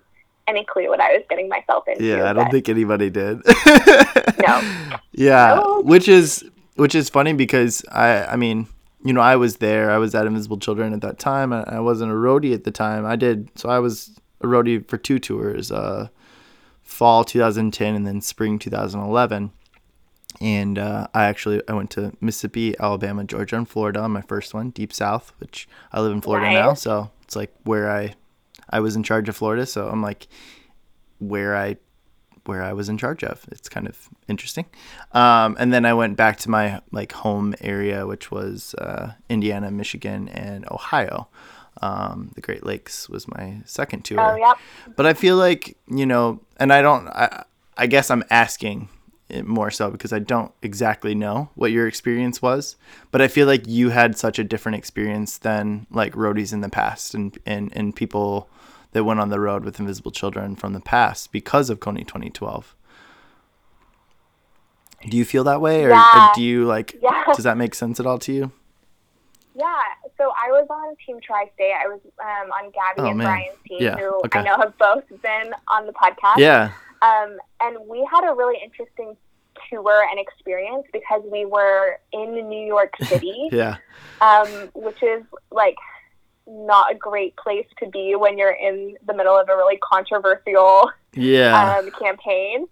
any clue what I was getting myself into. Yeah, I don't but- think anybody did. No. Yeah, No. which is which is funny because I I mean, you know, I was there. I was at Invisible Children at that time. I, I wasn't a roadie at the time. I did so I was a roadie for two tours, uh fall 2010 and then spring 2011. And uh, I actually I went to Mississippi, Alabama, Georgia, and Florida on my first one, Deep South, which I live in Florida now, so it's like where I I was in charge of Florida, so I'm like where I where I was in charge of. It's kind of interesting. Um, and then I went back to my like home area, which was uh, Indiana, Michigan, and Ohio. Um, the Great Lakes was my second tour. Oh, yep. But I feel like you know, and I don't. I I guess I'm asking it more so because I don't exactly know what your experience was. But I feel like you had such a different experience than like roadies in the past and and and people that went on the road with Invisible Children from the past because of Kony 2012. Do you feel that way, or, or do you like? Yeah. Does that make sense at all to you? Yeah, so I was on Team Tri State. I was um, on Gabby Oh, and man. Brian's team, Yeah, who okay. I know have both been on the podcast. Yeah. Um, and we had a really interesting tour and experience because we were in New York City, Yeah. um, which is like not a great place to be when you're in the middle of a really controversial Yeah. um, campaign.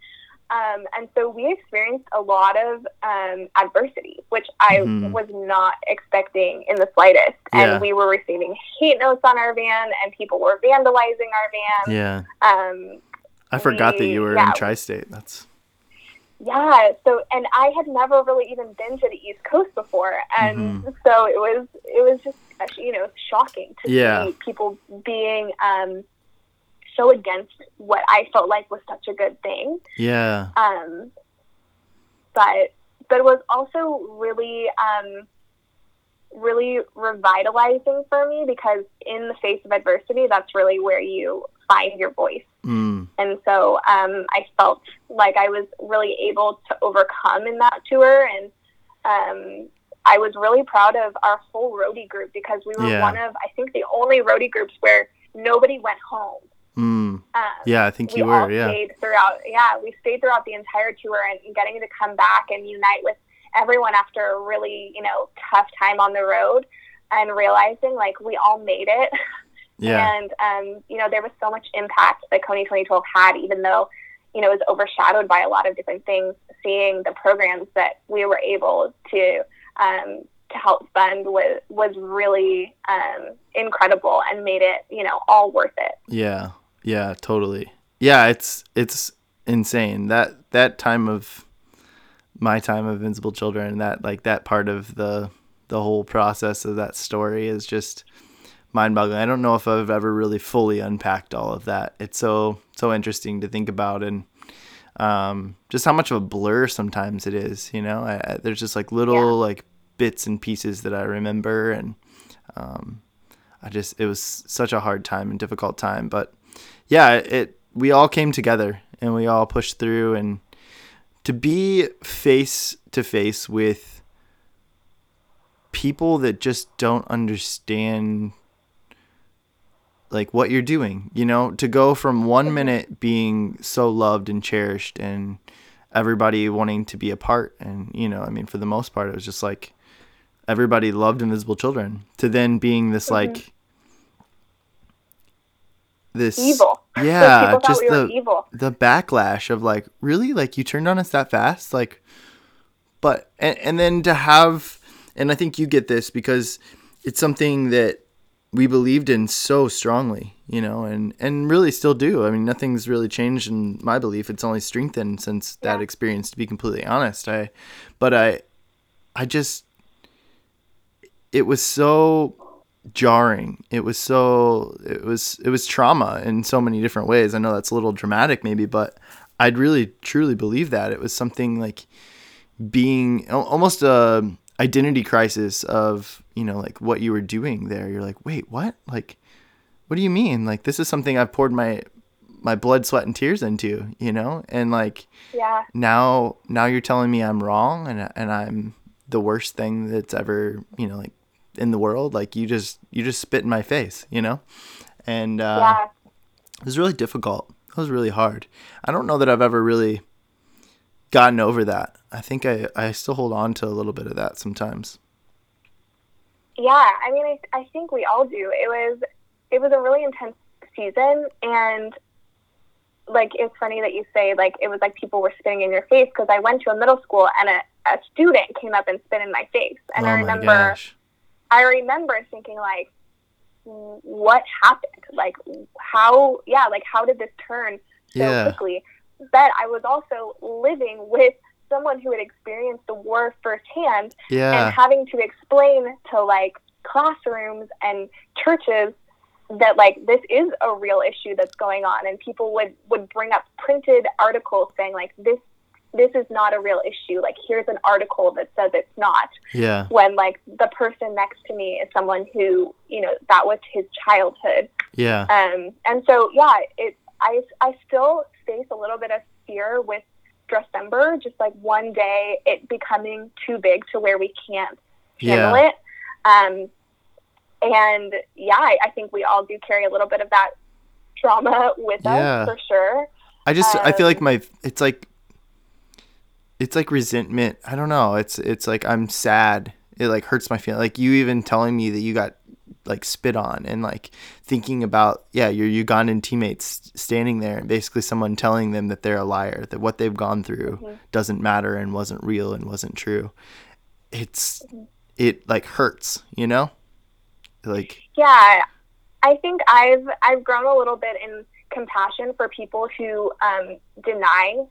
Um, and so we experienced a lot of um, adversity, which I Mhm. was not expecting in the slightest. And Yeah. we were receiving hate notes on our van, and people were vandalizing our van. yeah. Um, I forgot that you were yeah. in tri-state. That's yeah. So, and I had never really even been to the East Coast before, and Mhm. so it was it was just you know shocking to Yeah. see people being um, so against what I felt like was such a good thing. yeah. um, but but it was also really um, really revitalizing for me because in the face of adversity, that's really where you find your voice. And so um, I felt like I was really able to overcome in that tour, and um, I was really proud of our whole roadie group because we were Yeah. one of I think the only roadie groups where nobody went home. Mm. Um, Yeah, I think we you all were. Yeah. stayed throughout. Yeah, we stayed throughout the entire tour and, and getting to come back and unite with everyone after a really you know tough time on the road, and realizing like we all made it. Yeah. And um, you know there was so much impact that Kony 2012 had, even though you know it was overshadowed by a lot of different things. Seeing the programs that we were able to um, to help fund was was really um, incredible and made it you know all worth it. Yeah. Yeah, totally. Yeah, it's it's insane. That that time of my time of Invincible Children, that like that part of the the whole process of that story is just mind-boggling. I don't know if I've ever really fully unpacked all of that. It's so so interesting to think about and um, just how much of a blur sometimes it is. You know, I, I, there's just like little Yeah. like bits and pieces that I remember, and um, I just it was such a hard time and difficult time. But yeah, it we all came together and we all pushed through, and to be face to face with people that just don't understand like what you're doing, you know, to go from one minute being so loved and cherished and everybody wanting to be a part and you know, I mean for the most part it was just like everybody loved invisible children to then being this Mhm. like this Evil. Yeah, just we the evil. the backlash of like really like you turned on us that fast like but and, and then to have and i think you get this because it's something that we believed in so strongly you know and and really still do. I mean nothing's really changed in my belief. It's only strengthened since that experience to be completely honest. I but i i just it was so jarring. It was so it was it was trauma in so many different ways. I know that's a little dramatic maybe but i'd really truly believe that. It was something like being almost a identity crisis of you know like what you were doing there. You're like wait what? Like what do you mean? Like this is something i've poured my my blood sweat and tears into you know? And like Yeah. now now you're telling me i'm wrong and and i'm the worst thing that's ever you know like in the world? Like you just you just spit in my face you know? And uh yeah. it was really difficult. It was really hard. I don't know that i've ever really gotten over that i think i i still hold on to a little bit of that sometimes Yeah, I mean, I, I think we all do. It was it was a really intense season, and like it's funny that you say like it was like people were spitting in your face because I went to a middle school and a, a student came up and spit in my face, and oh I remember gosh I remember thinking like, what happened? Like how? Yeah, like how did this turn so Yeah. quickly? But I was also living with someone who had experienced the war firsthand yeah. and having to explain to like classrooms and churches that like this is a real issue that's going on and people would would bring up printed articles saying like this this is not a real issue. Like here's an article that says it's not. Yeah. When like the person next to me is someone who you know that was his childhood. Yeah. Um and so yeah it i i still face a little bit of fear with Dressember, just like one day it becoming too big to where we can't handle Yeah. it. Um, and yeah, I, I think we all do carry a little bit of that trauma with Yeah. us for sure. I just I feel Um, like my it's like it's like resentment. I don't know. It's it's like I'm sad. It like hurts my feeling. Like you even telling me that you got like spit on and like thinking about yeah your Ugandan teammates standing there and basically someone telling them that they're a liar that what they've gone through Mhm. doesn't matter and wasn't real and wasn't true. It's Mm-hmm. it like hurts, you know? Like Yeah, I think I've I've grown a little bit in compassion for people who um, deny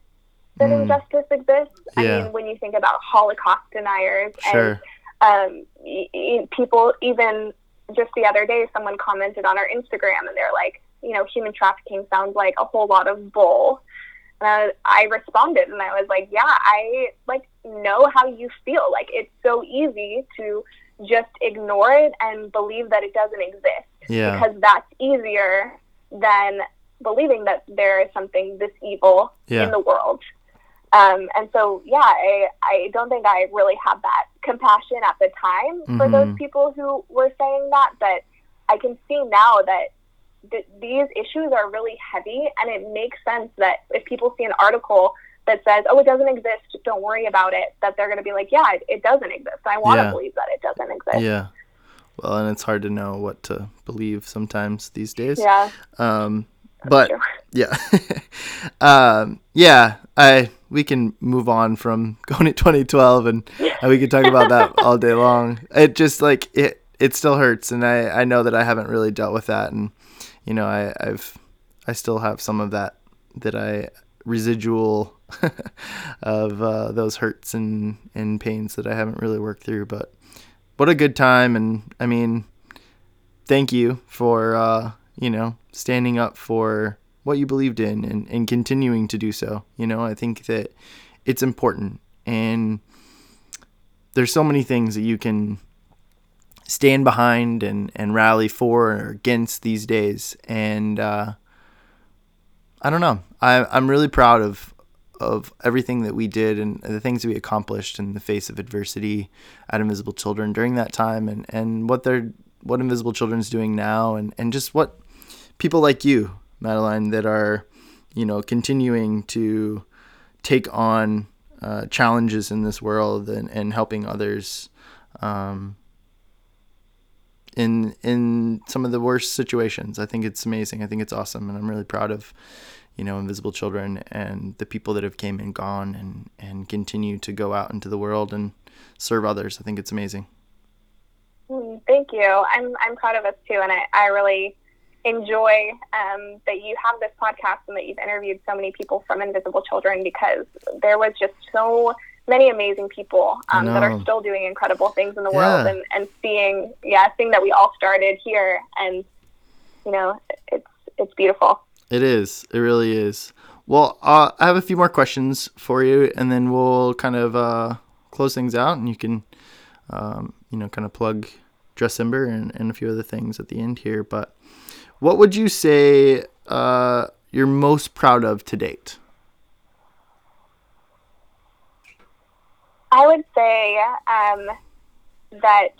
that Mm. injustice exists. I mean, when you think about Holocaust deniers sure. and um, people, even just the other day, someone commented on our Instagram and they're like, you know, human trafficking sounds like a whole lot of bull. And I, I responded and I was like, yeah, I like know how you feel. Like it's so easy to just ignore it and believe that it doesn't exist Yeah. because that's easier than believing that there is something this evil Yeah. in the world. Um, and so, yeah, I, I don't think I really had that compassion at the time for those Mhm. people who were saying that, but I can see now that th- these issues are really heavy, and it makes sense that if people see an article that says, "Oh, it doesn't exist, don't worry about it," that they're going to be like, "Yeah, it, it doesn't exist. I want to Yeah. believe that it doesn't exist." Yeah. Well, and it's hard to know what to believe sometimes these days. Yeah, Um, but yeah, um, yeah. I we can move on from going to 2012, and, and we can talk about that all day long. It just like it it still hurts, and I I know that I haven't really dealt with that, and you know I I've I still have some of that that I residual of uh, those hurts and and pains that I haven't really worked through, but what a good time and i mean thank you for uh you know standing up for what you believed in and, and continuing to do so. You know i think that it's important. And there's so many things that you can stand behind and and rally for or against these days. And uh i don't know. I i'm really proud of of everything that we did and the things we accomplished in the face of adversity at Invisible Children during that time and, and what they're what Invisible Children's doing now and, and just what people like you, Madeline, that are, you know, continuing to take on uh, challenges in this world and, and helping others um, in in some of the worst situations. I think it's amazing. I think it's awesome, and I'm really proud of you know Invisible Children and the people that have came and gone and and continue to go out into the world and serve others. I think it's amazing. Mm, thank you. I'm I'm proud of us too, and I, I really enjoy um, that you have this podcast and that you've interviewed so many people from Invisible Children because there was just so many amazing people um, that are still doing incredible things in the yeah. world and, and seeing yeah seeing that we all started here and you know it's it's beautiful. It is. It really is. Well uh, i have a few more questions for you and then we'll kind of uh, close things out and you can um, you know kind of plug Dressember and, and a few other things at the end here but what would you say uh, you're most proud of to date I would say um, that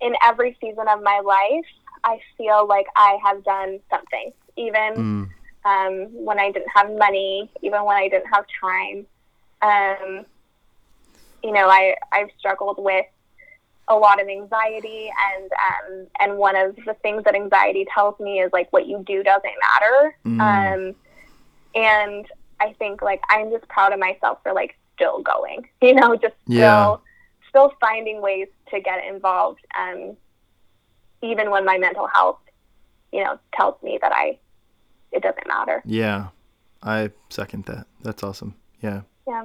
in every season of my life, I feel like I have done something, even mm. um, when I didn't have money, even when I didn't have time. Um, you know, I, I've struggled with a lot of anxiety and um, and one of the things that anxiety tells me is like what you do doesn't matter mm. um, and I think like I'm just proud of myself for like still going, you know, just yeah. still still finding ways to get involved, um, even when my mental health, you know, tells me that I it doesn't matter. Yeah, I second that. That's awesome. Yeah. Yeah.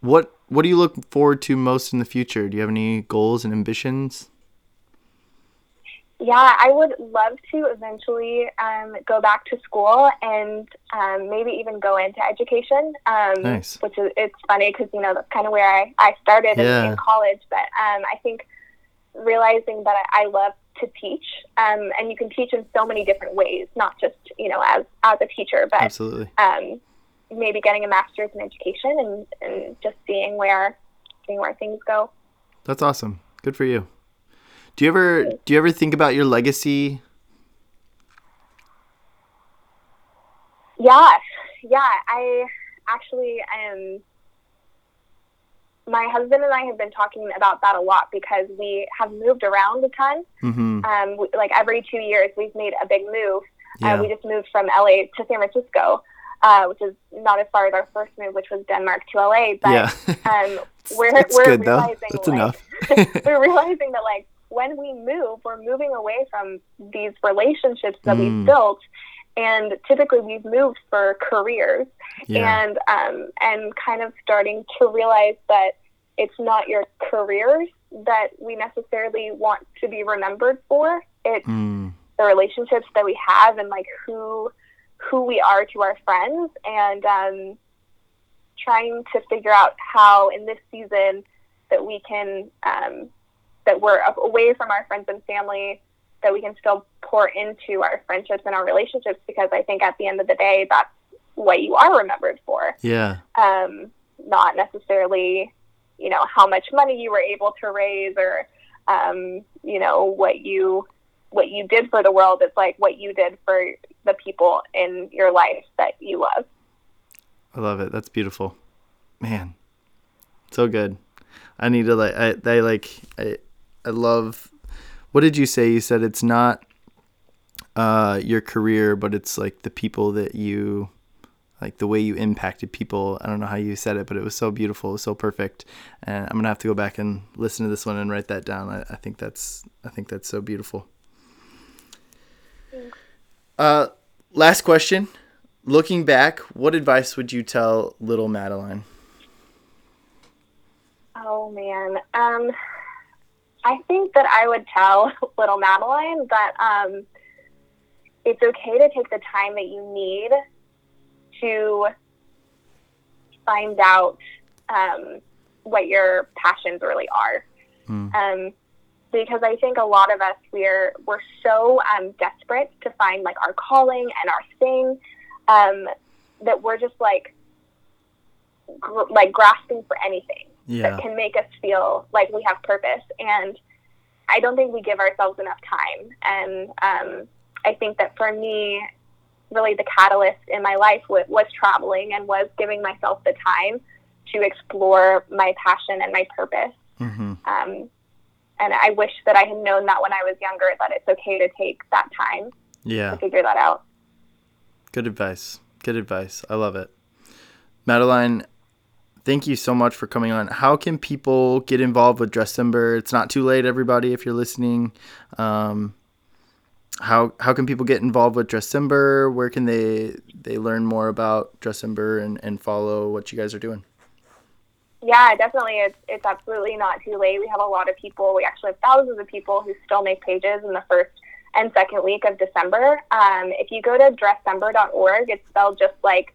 What What do you look forward to most in the future? Do you have any goals and ambitions? yeah, I would love to eventually um, go back to school and um, maybe even go into education. Um, nice. Which is it's funny because you know that's kind of where I, I started yeah. in, in, college. But um, I think realizing that I, I love to teach, um, and you can teach in so many different ways, not just you know as as a teacher, but absolutely um, maybe getting a master's in education and, and just seeing where seeing where things go. That's awesome. Good for you. Do you ever do you ever think about your legacy? Yeah, yeah. I actually um my husband and I have been talking about that a lot because we have moved around a ton. Mm-hmm. Um, we, like every two years, we've made a big move. Yeah. Uh, we just moved from LA to San Francisco, uh, which is not as far as our first move, which was Denmark to LA. But yeah. um, we're we're good, realizing That's like, enough. we're realizing that like when we move, we're moving away from these relationships that mm. we've built. And typically we've moved for careers yeah. and um, and kind of starting to realize that it's not your careers that we necessarily want to be remembered for. It's mm. the relationships that we have and like who who we are to our friends and um, trying to figure out how in this season that we can um, that we're away from our friends and family that we can still pour into our friendships and our relationships because I think at the end of the day that's what you are remembered for. Yeah. Um, not necessarily, you know, how much money you were able to raise or um, you know, what you what you did for the world. It's like what you did for the people in your life that you love. I love it. That's beautiful. Man. So good. I need to like I they like I I love. What did you say? You said it's not uh, your career, but it's like the people that you like the way you impacted people. I don't know how you said it, but it was so beautiful, it was so perfect. And I'm gonna have to go back and listen to this one and write that down. I, I think that's I think that's so beautiful. Uh, last question. Looking back, what advice would you tell little Madeline? Oh man. Um I think that I would tell little Madeline that um, it's okay to take the time that you need to find out um, what your passions really are. Mm. Um, because I think a lot of us we're we're so um, desperate to find like our calling and our thing um, that we're just like gr- like grasping for anything yeah. that can make us feel like we have purpose. And I don't think we give ourselves enough time. And um, I think that for me, really the catalyst in my life was, was traveling and was giving myself the time to explore my passion and my purpose. Mm-hmm. And I wish that I had known that when I was younger that it's okay to take that time Yeah. to figure that out. Good advice. Good advice. I love it. Madeline, thank you so much for coming on. How can people get involved with Dressember? It's not too late, everybody, if you're listening. Um, how how can people get involved with Dressember? Where can they they learn more about Dressember and, and follow what you guys are doing? Yeah, definitely. It's it's absolutely not too late. We have a lot of people. We actually have thousands of people who still make pages in the first and second week of December. Um, if you go to dressember.org, it's spelled just like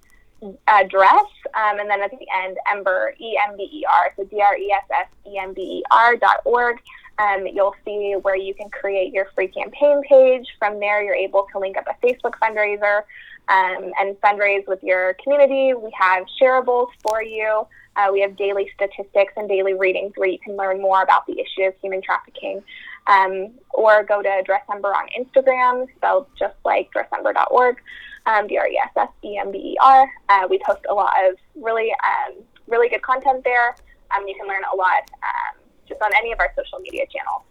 uh, dress, um, and then at the end, ember, E M B E R, so D R E S S E M B E R dot org. Um, you'll see where you can create your free campaign page. From there, you're able to link up a Facebook fundraiser um, and fundraise with your community. We have shareables for you. Uh, we have daily statistics and daily readings where you can learn more about the issue of human trafficking. Um, or go to Dressember on Instagram, spelled just like dressember.org, um, D-R-E-S-S-E-M-B-E-R. Uh, we post a lot of really, um, really good content there. Um, you can learn a lot um, just on any of our social media channels.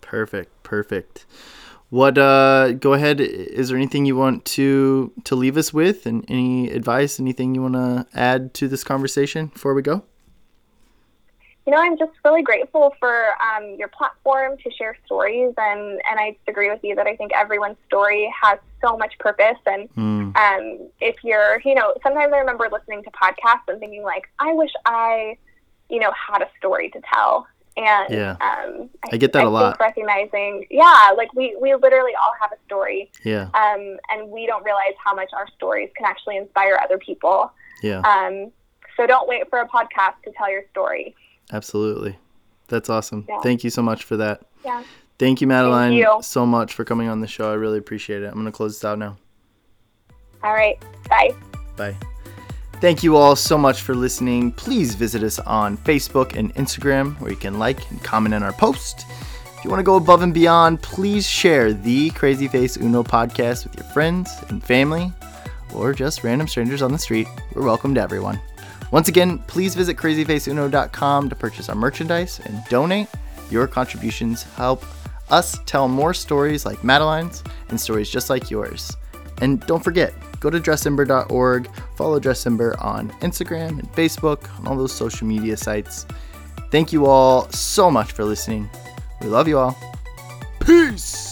Perfect. Perfect. What uh go ahead is there anything you want to to leave us with and any advice anything you want to add to this conversation before we go? you know, I'm just really grateful for um, your platform to share stories, and and I agree with you that I think everyone's story has so much purpose. And Mm, um, if you're, you know, sometimes I remember listening to podcasts and thinking like, I wish I, you know, had a story to tell. And Yeah. um, I get that a lot. Recognizing, yeah, like we we literally all have a story, yeah. um, and we don't realize how much our stories can actually inspire other people. Yeah. Um, so don't wait for a podcast to tell your story. Absolutely. That's awesome. Yeah. Thank you so much for that. Yeah. Thank you, Madeline, Thank you. so much for coming on the show. I really appreciate it. I'm going to close this out now. All right. Bye. Bye. Thank you all so much for listening. Please visit us on Facebook and Instagram where you can like and comment on our post. If you want to go above and beyond, please share the Crazy Face Uno podcast with your friends and family or just random strangers on the street. We're welcome to everyone. Once again, please visit crazyfaceuno.com to purchase our merchandise and donate. Your contributions help us tell more stories like Madeline's and stories just like yours. And don't forget, go to dressember.org, follow Dressember on Instagram and Facebook, on all those social media sites. Thank you all so much for listening. We love you all. Peace!